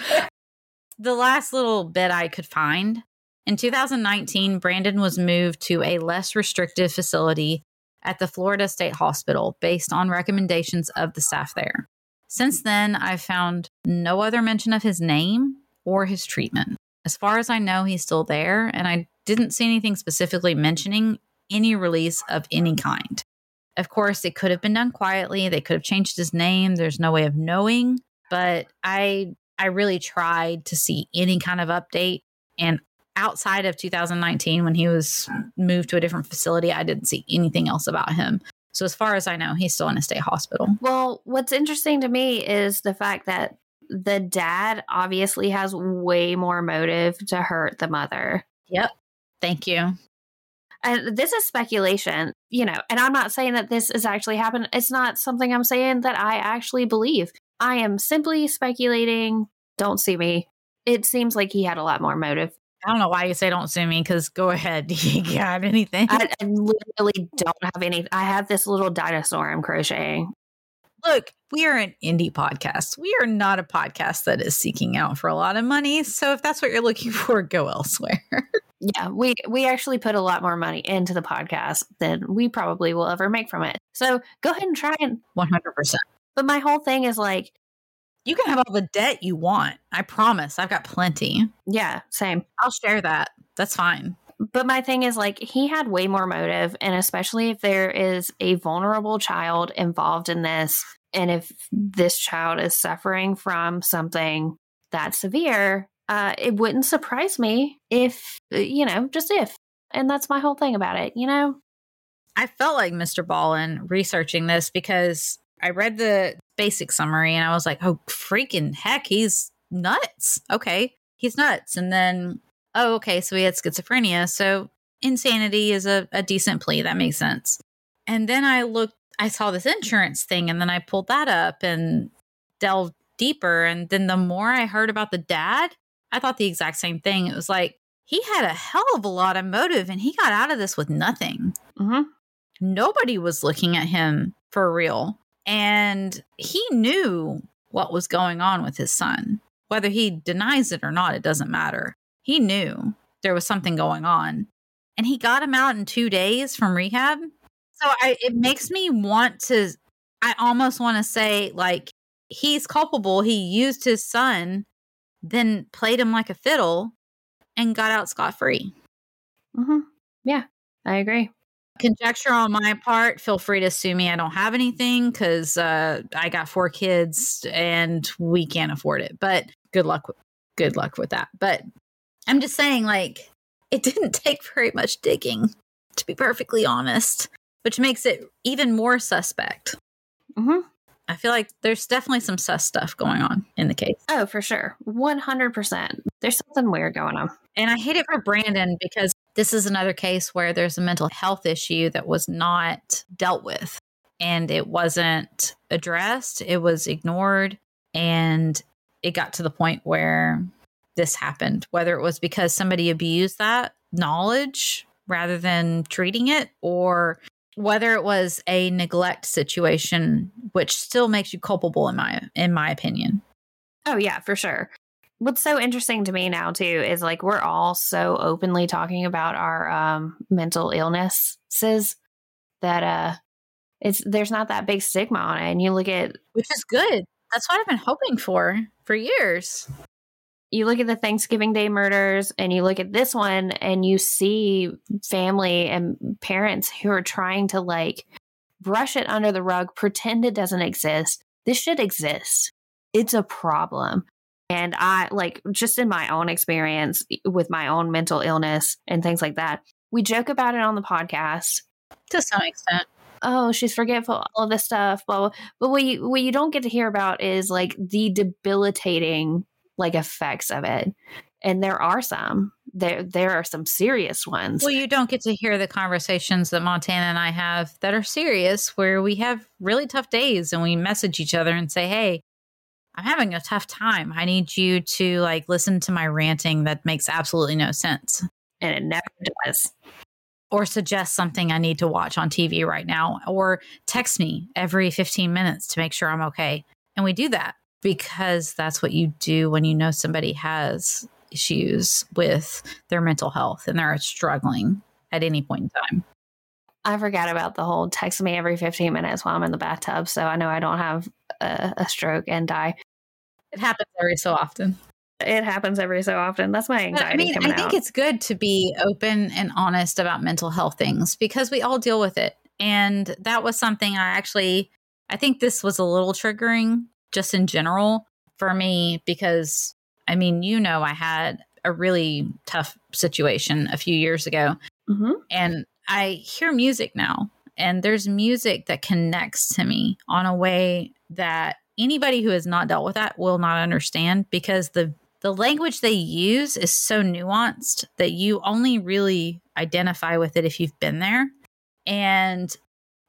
the last little bit I could find in 2019, Brandon was moved to a less restrictive facility at the Florida State Hospital based on recommendations of the staff there. Since then, I've found no other mention of his name or his treatment. As far as I know, he's still there, and I didn't see anything specifically mentioning any release of any kind. Of course, it could have been done quietly. They could have changed his name. There's no way of knowing, but I I really tried to see any kind of update and outside of 2019 when he was moved to a different facility, I didn't see anything else about him. So as far as I know, he's still in a state hospital. Well, what's interesting to me is the fact that the dad obviously has way more motive to hurt the mother. Yep. Thank you. And this is speculation, you know, and I'm not saying that this is actually happened. It's not something I'm saying that I actually believe. I am simply speculating. Don't see me. It seems like he had a lot more motive. I don't know why you say don't sue me because go ahead. you got anything? I, I literally don't have any. I have this little dinosaur I'm crocheting. Look, we are an indie podcast. We are not a podcast that is seeking out for a lot of money. So if that's what you're looking for, go elsewhere. Yeah, we we actually put a lot more money into the podcast than we probably will ever make from it. So go ahead and try and. 100%. But my whole thing is like, You can have all the debt you want. I promise. I've got plenty. yeah, same. I'll share that. That's fine. But my thing is like he had way more motive, and especially if there is a vulnerable child involved in this, and if this child is suffering from something that severe, uh, it wouldn't surprise me if uh, you know, just if. And that's my whole thing about it. You know, I felt like Mr. Ballen researching this because I read the basic summary and I was like, oh, freaking heck, he's nuts. Okay, he's nuts. And then, oh, okay, so he had schizophrenia. So insanity is a, a decent plea. That makes sense. And then I looked, I saw this insurance thing and then I pulled that up and delved deeper. And then the more I heard about the dad, I thought the exact same thing. It was like, he had a hell of a lot of motive and he got out of this with nothing hmm nobody was looking at him for real. And he knew what was going on with his son. Whether he denies it or not, it doesn't matter. He knew there was something going on. And he got him out in two days from rehab. So I, it makes me want to, I almost want to say, like, he's culpable. He used his son, then played him like a fiddle and got out scot free. hmm Yeah, I agree. Conjecture on my part feel free to sue me i don't have anything because uh, i got four kids and we can't afford it but good luck with, good luck with that but i'm just saying like it didn't take very much digging to be perfectly honest which makes it even more suspect hmm i feel like there's definitely some sus stuff going on in the case Oh, for sure. 100%. There's something weird going on. And I hate it for Brandon because this is another case where there's a mental health issue that was not dealt with and it wasn't addressed. It was ignored and it got to the point where this happened, whether it was because somebody abused that knowledge rather than treating it or whether it was a neglect situation which still makes you culpable in my in my opinion. Oh, yeah, for sure. What's so interesting to me now, too, is like we're all so openly talking about our um, mental illnesses that uh, It's there's not that big stigma on it. And you look at which is good. That's what I've been hoping for for years. You look at the Thanksgiving Day murders and you look at this one and you see family and parents who are trying to like brush it under the rug, pretend it doesn't exist. This should exist. It's a problem. And I like just in my own experience with my own mental illness and things like that, we joke about it on the podcast to some extent. Oh, she's forgetful, all of this stuff. Blah, blah. But what you what you don't get to hear about is like the debilitating like effects of it. And there are some. There there are some serious ones. Well, you don't get to hear the conversations that Montana and I have that are serious where we have really tough days and we message each other and say, "Hey, I'm having a tough time. I need you to like listen to my ranting that makes absolutely no sense. And it never does. Or suggest something I need to watch on TV right now, or text me every 15 minutes to make sure I'm okay. And we do that because that's what you do when you know somebody has issues with their mental health and they're struggling at any point in time. I forgot about the whole text me every 15 minutes while I'm in the bathtub. So I know I don't have a, a stroke and die. It happens every so often. It happens every so often. That's my anxiety. I mean, I think out. it's good to be open and honest about mental health things because we all deal with it. And that was something I actually, I think this was a little triggering just in general for me because, I mean, you know, I had a really tough situation a few years ago. Mm-hmm. And I hear music now, and there's music that connects to me on a way that anybody who has not dealt with that will not understand because the the language they use is so nuanced that you only really identify with it if you've been there. And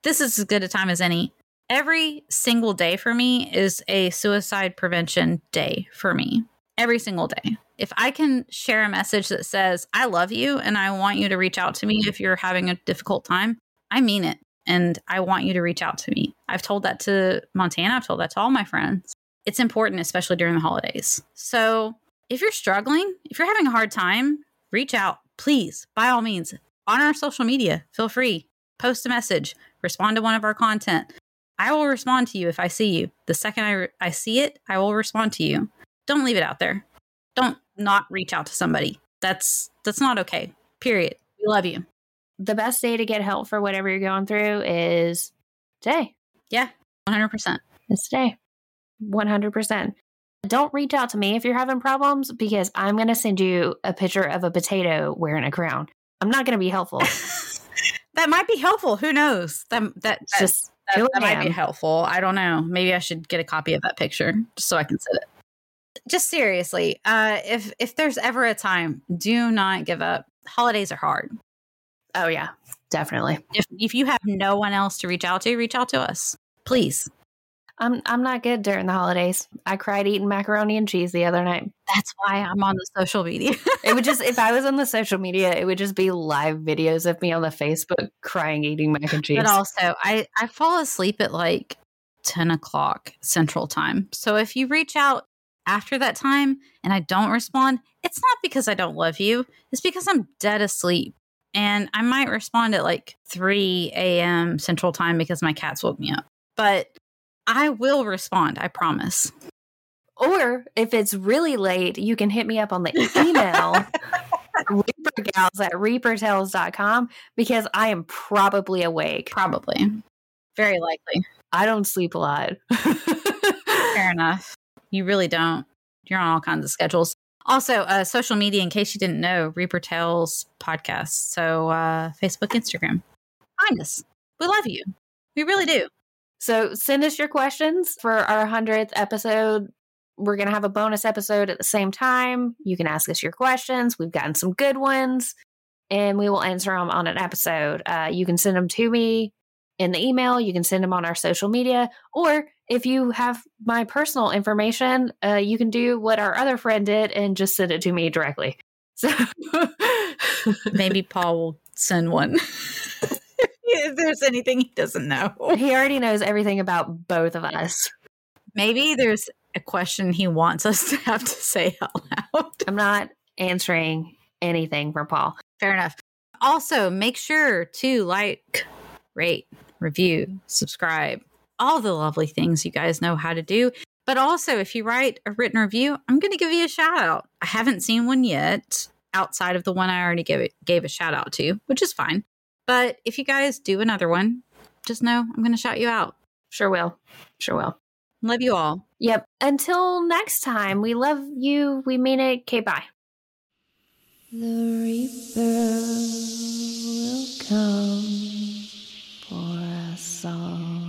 this is as good a time as any. Every single day for me is a suicide prevention day for me. Every single day. If I can share a message that says, I love you and I want you to reach out to me if you're having a difficult time, I mean it and I want you to reach out to me. I've told that to Montana, I've told that to all my friends. It's important, especially during the holidays. So if you're struggling, if you're having a hard time, reach out, please, by all means, on our social media. Feel free, post a message, respond to one of our content. I will respond to you if I see you. The second I, re- I see it, I will respond to you. Don't leave it out there. Don't not reach out to somebody. That's that's not okay. Period. We love you the best day to get help for whatever you're going through is today. Yeah, 100%. It's today. 100%. Don't reach out to me if you're having problems because I'm going to send you a picture of a potato wearing a crown. I'm not going to be helpful. that might be helpful. Who knows? That that, that just that, that might be helpful. I don't know. Maybe I should get a copy of that picture just so I can sit it. Just seriously, uh, if if there's ever a time, do not give up. Holidays are hard. Oh yeah, definitely. If if you have no one else to reach out to, reach out to us, please. I'm I'm not good during the holidays. I cried eating macaroni and cheese the other night. That's why I'm on the social media. it would just if I was on the social media, it would just be live videos of me on the Facebook crying eating mac and cheese. But also, I I fall asleep at like ten o'clock Central Time. So if you reach out after that time and I don't respond, it's not because I don't love you. It's because I'm dead asleep and I might respond at like 3 a.m. Central Time because my cats woke me up. But I will respond, I promise. Or if it's really late, you can hit me up on the email reapergals at reapertales.com because I am probably awake. Probably. Very likely. I don't sleep a lot. Fair enough. You really don't. You're on all kinds of schedules. Also, uh, social media, in case you didn't know, Reaper Tales podcast. So, uh, Facebook, Instagram. Find us. We love you. We really do. So, send us your questions for our 100th episode. We're going to have a bonus episode at the same time. You can ask us your questions. We've gotten some good ones, and we will answer them on an episode. Uh, you can send them to me in the email. You can send them on our social media, or if you have my personal information, uh, you can do what our other friend did and just send it to me directly. So maybe Paul will send one. if there's anything he doesn't know, he already knows everything about both of us. Maybe there's a question he wants us to have to say out loud. I'm not answering anything for Paul. Fair enough. Also, make sure to like, rate, review, subscribe, all the lovely things you guys know how to do. But also, if you write a written review, I'm going to give you a shout out. I haven't seen one yet outside of the one I already gave it, gave a shout out to, which is fine. But if you guys do another one, just know I'm going to shout you out. Sure will. Sure will. Love you all. Yep. Until next time, we love you. We mean it. Okay, bye. The Reaper will come for us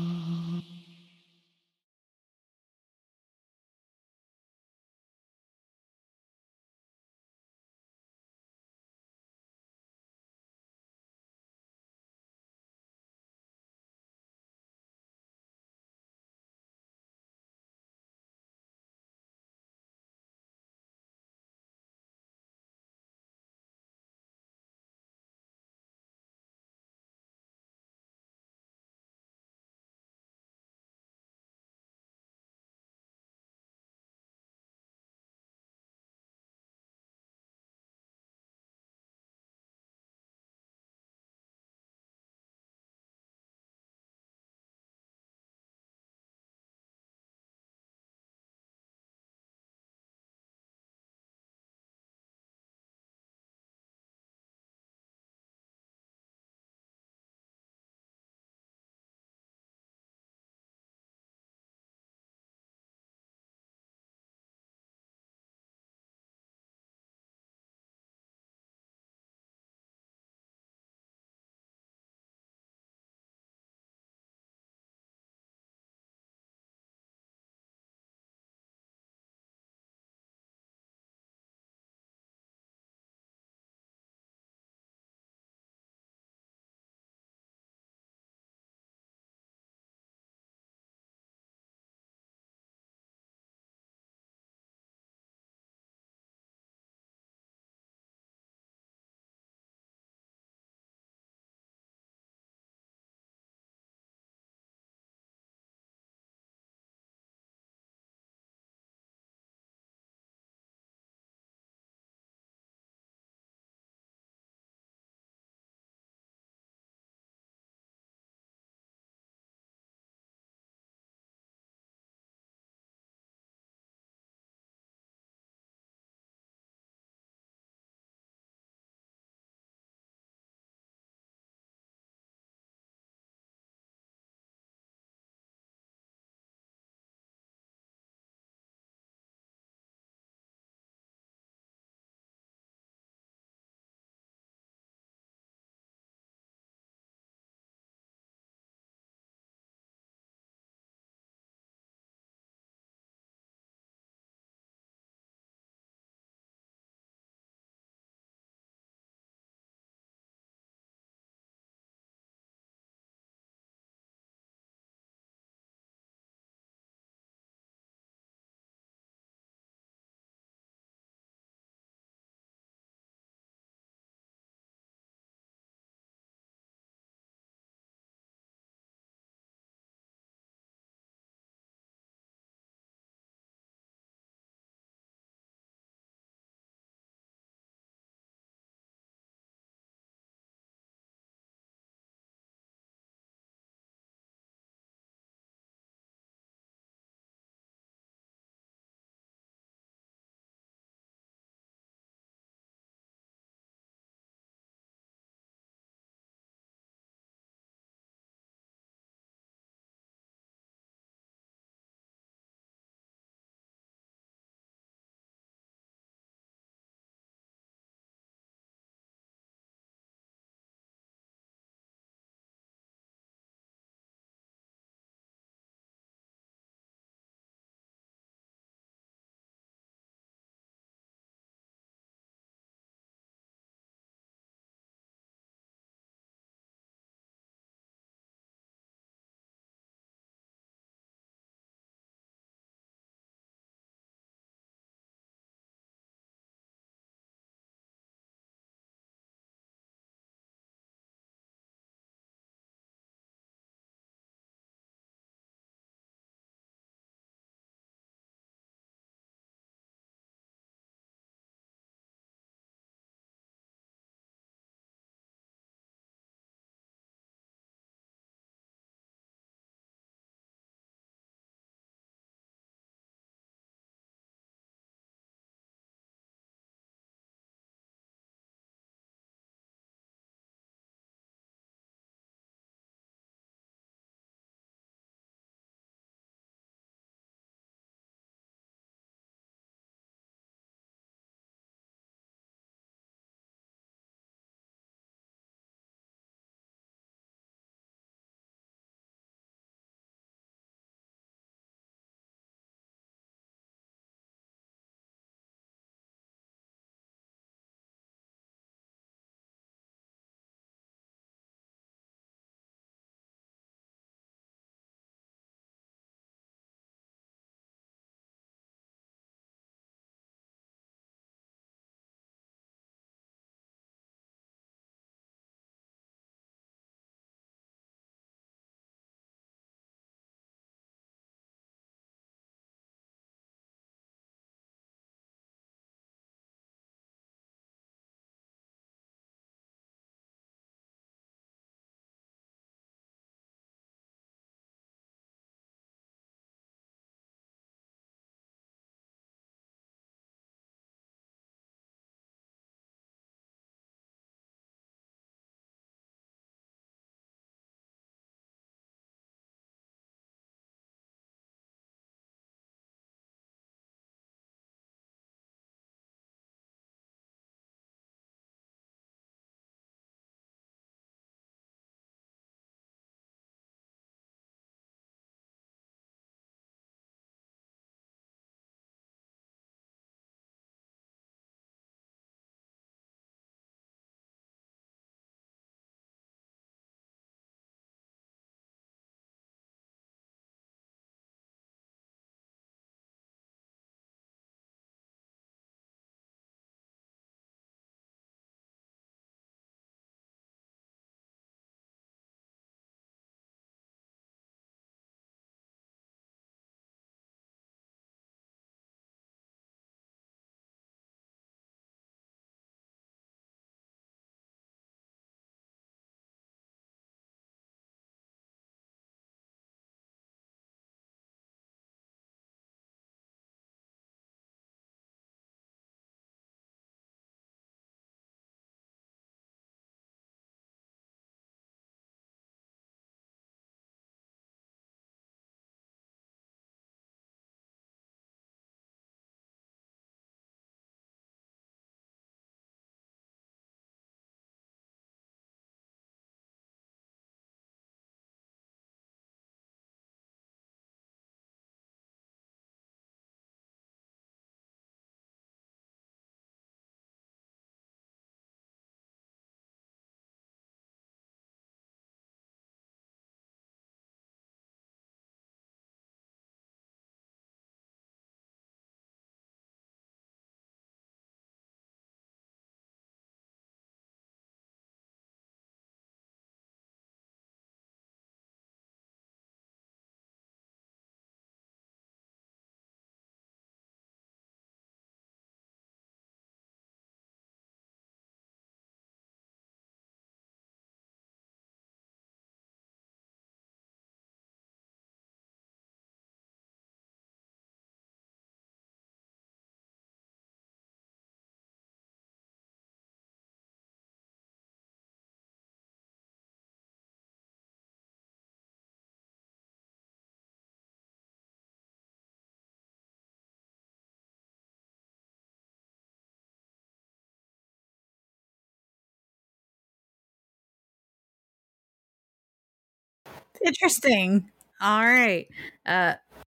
Interesting. All right. Uh,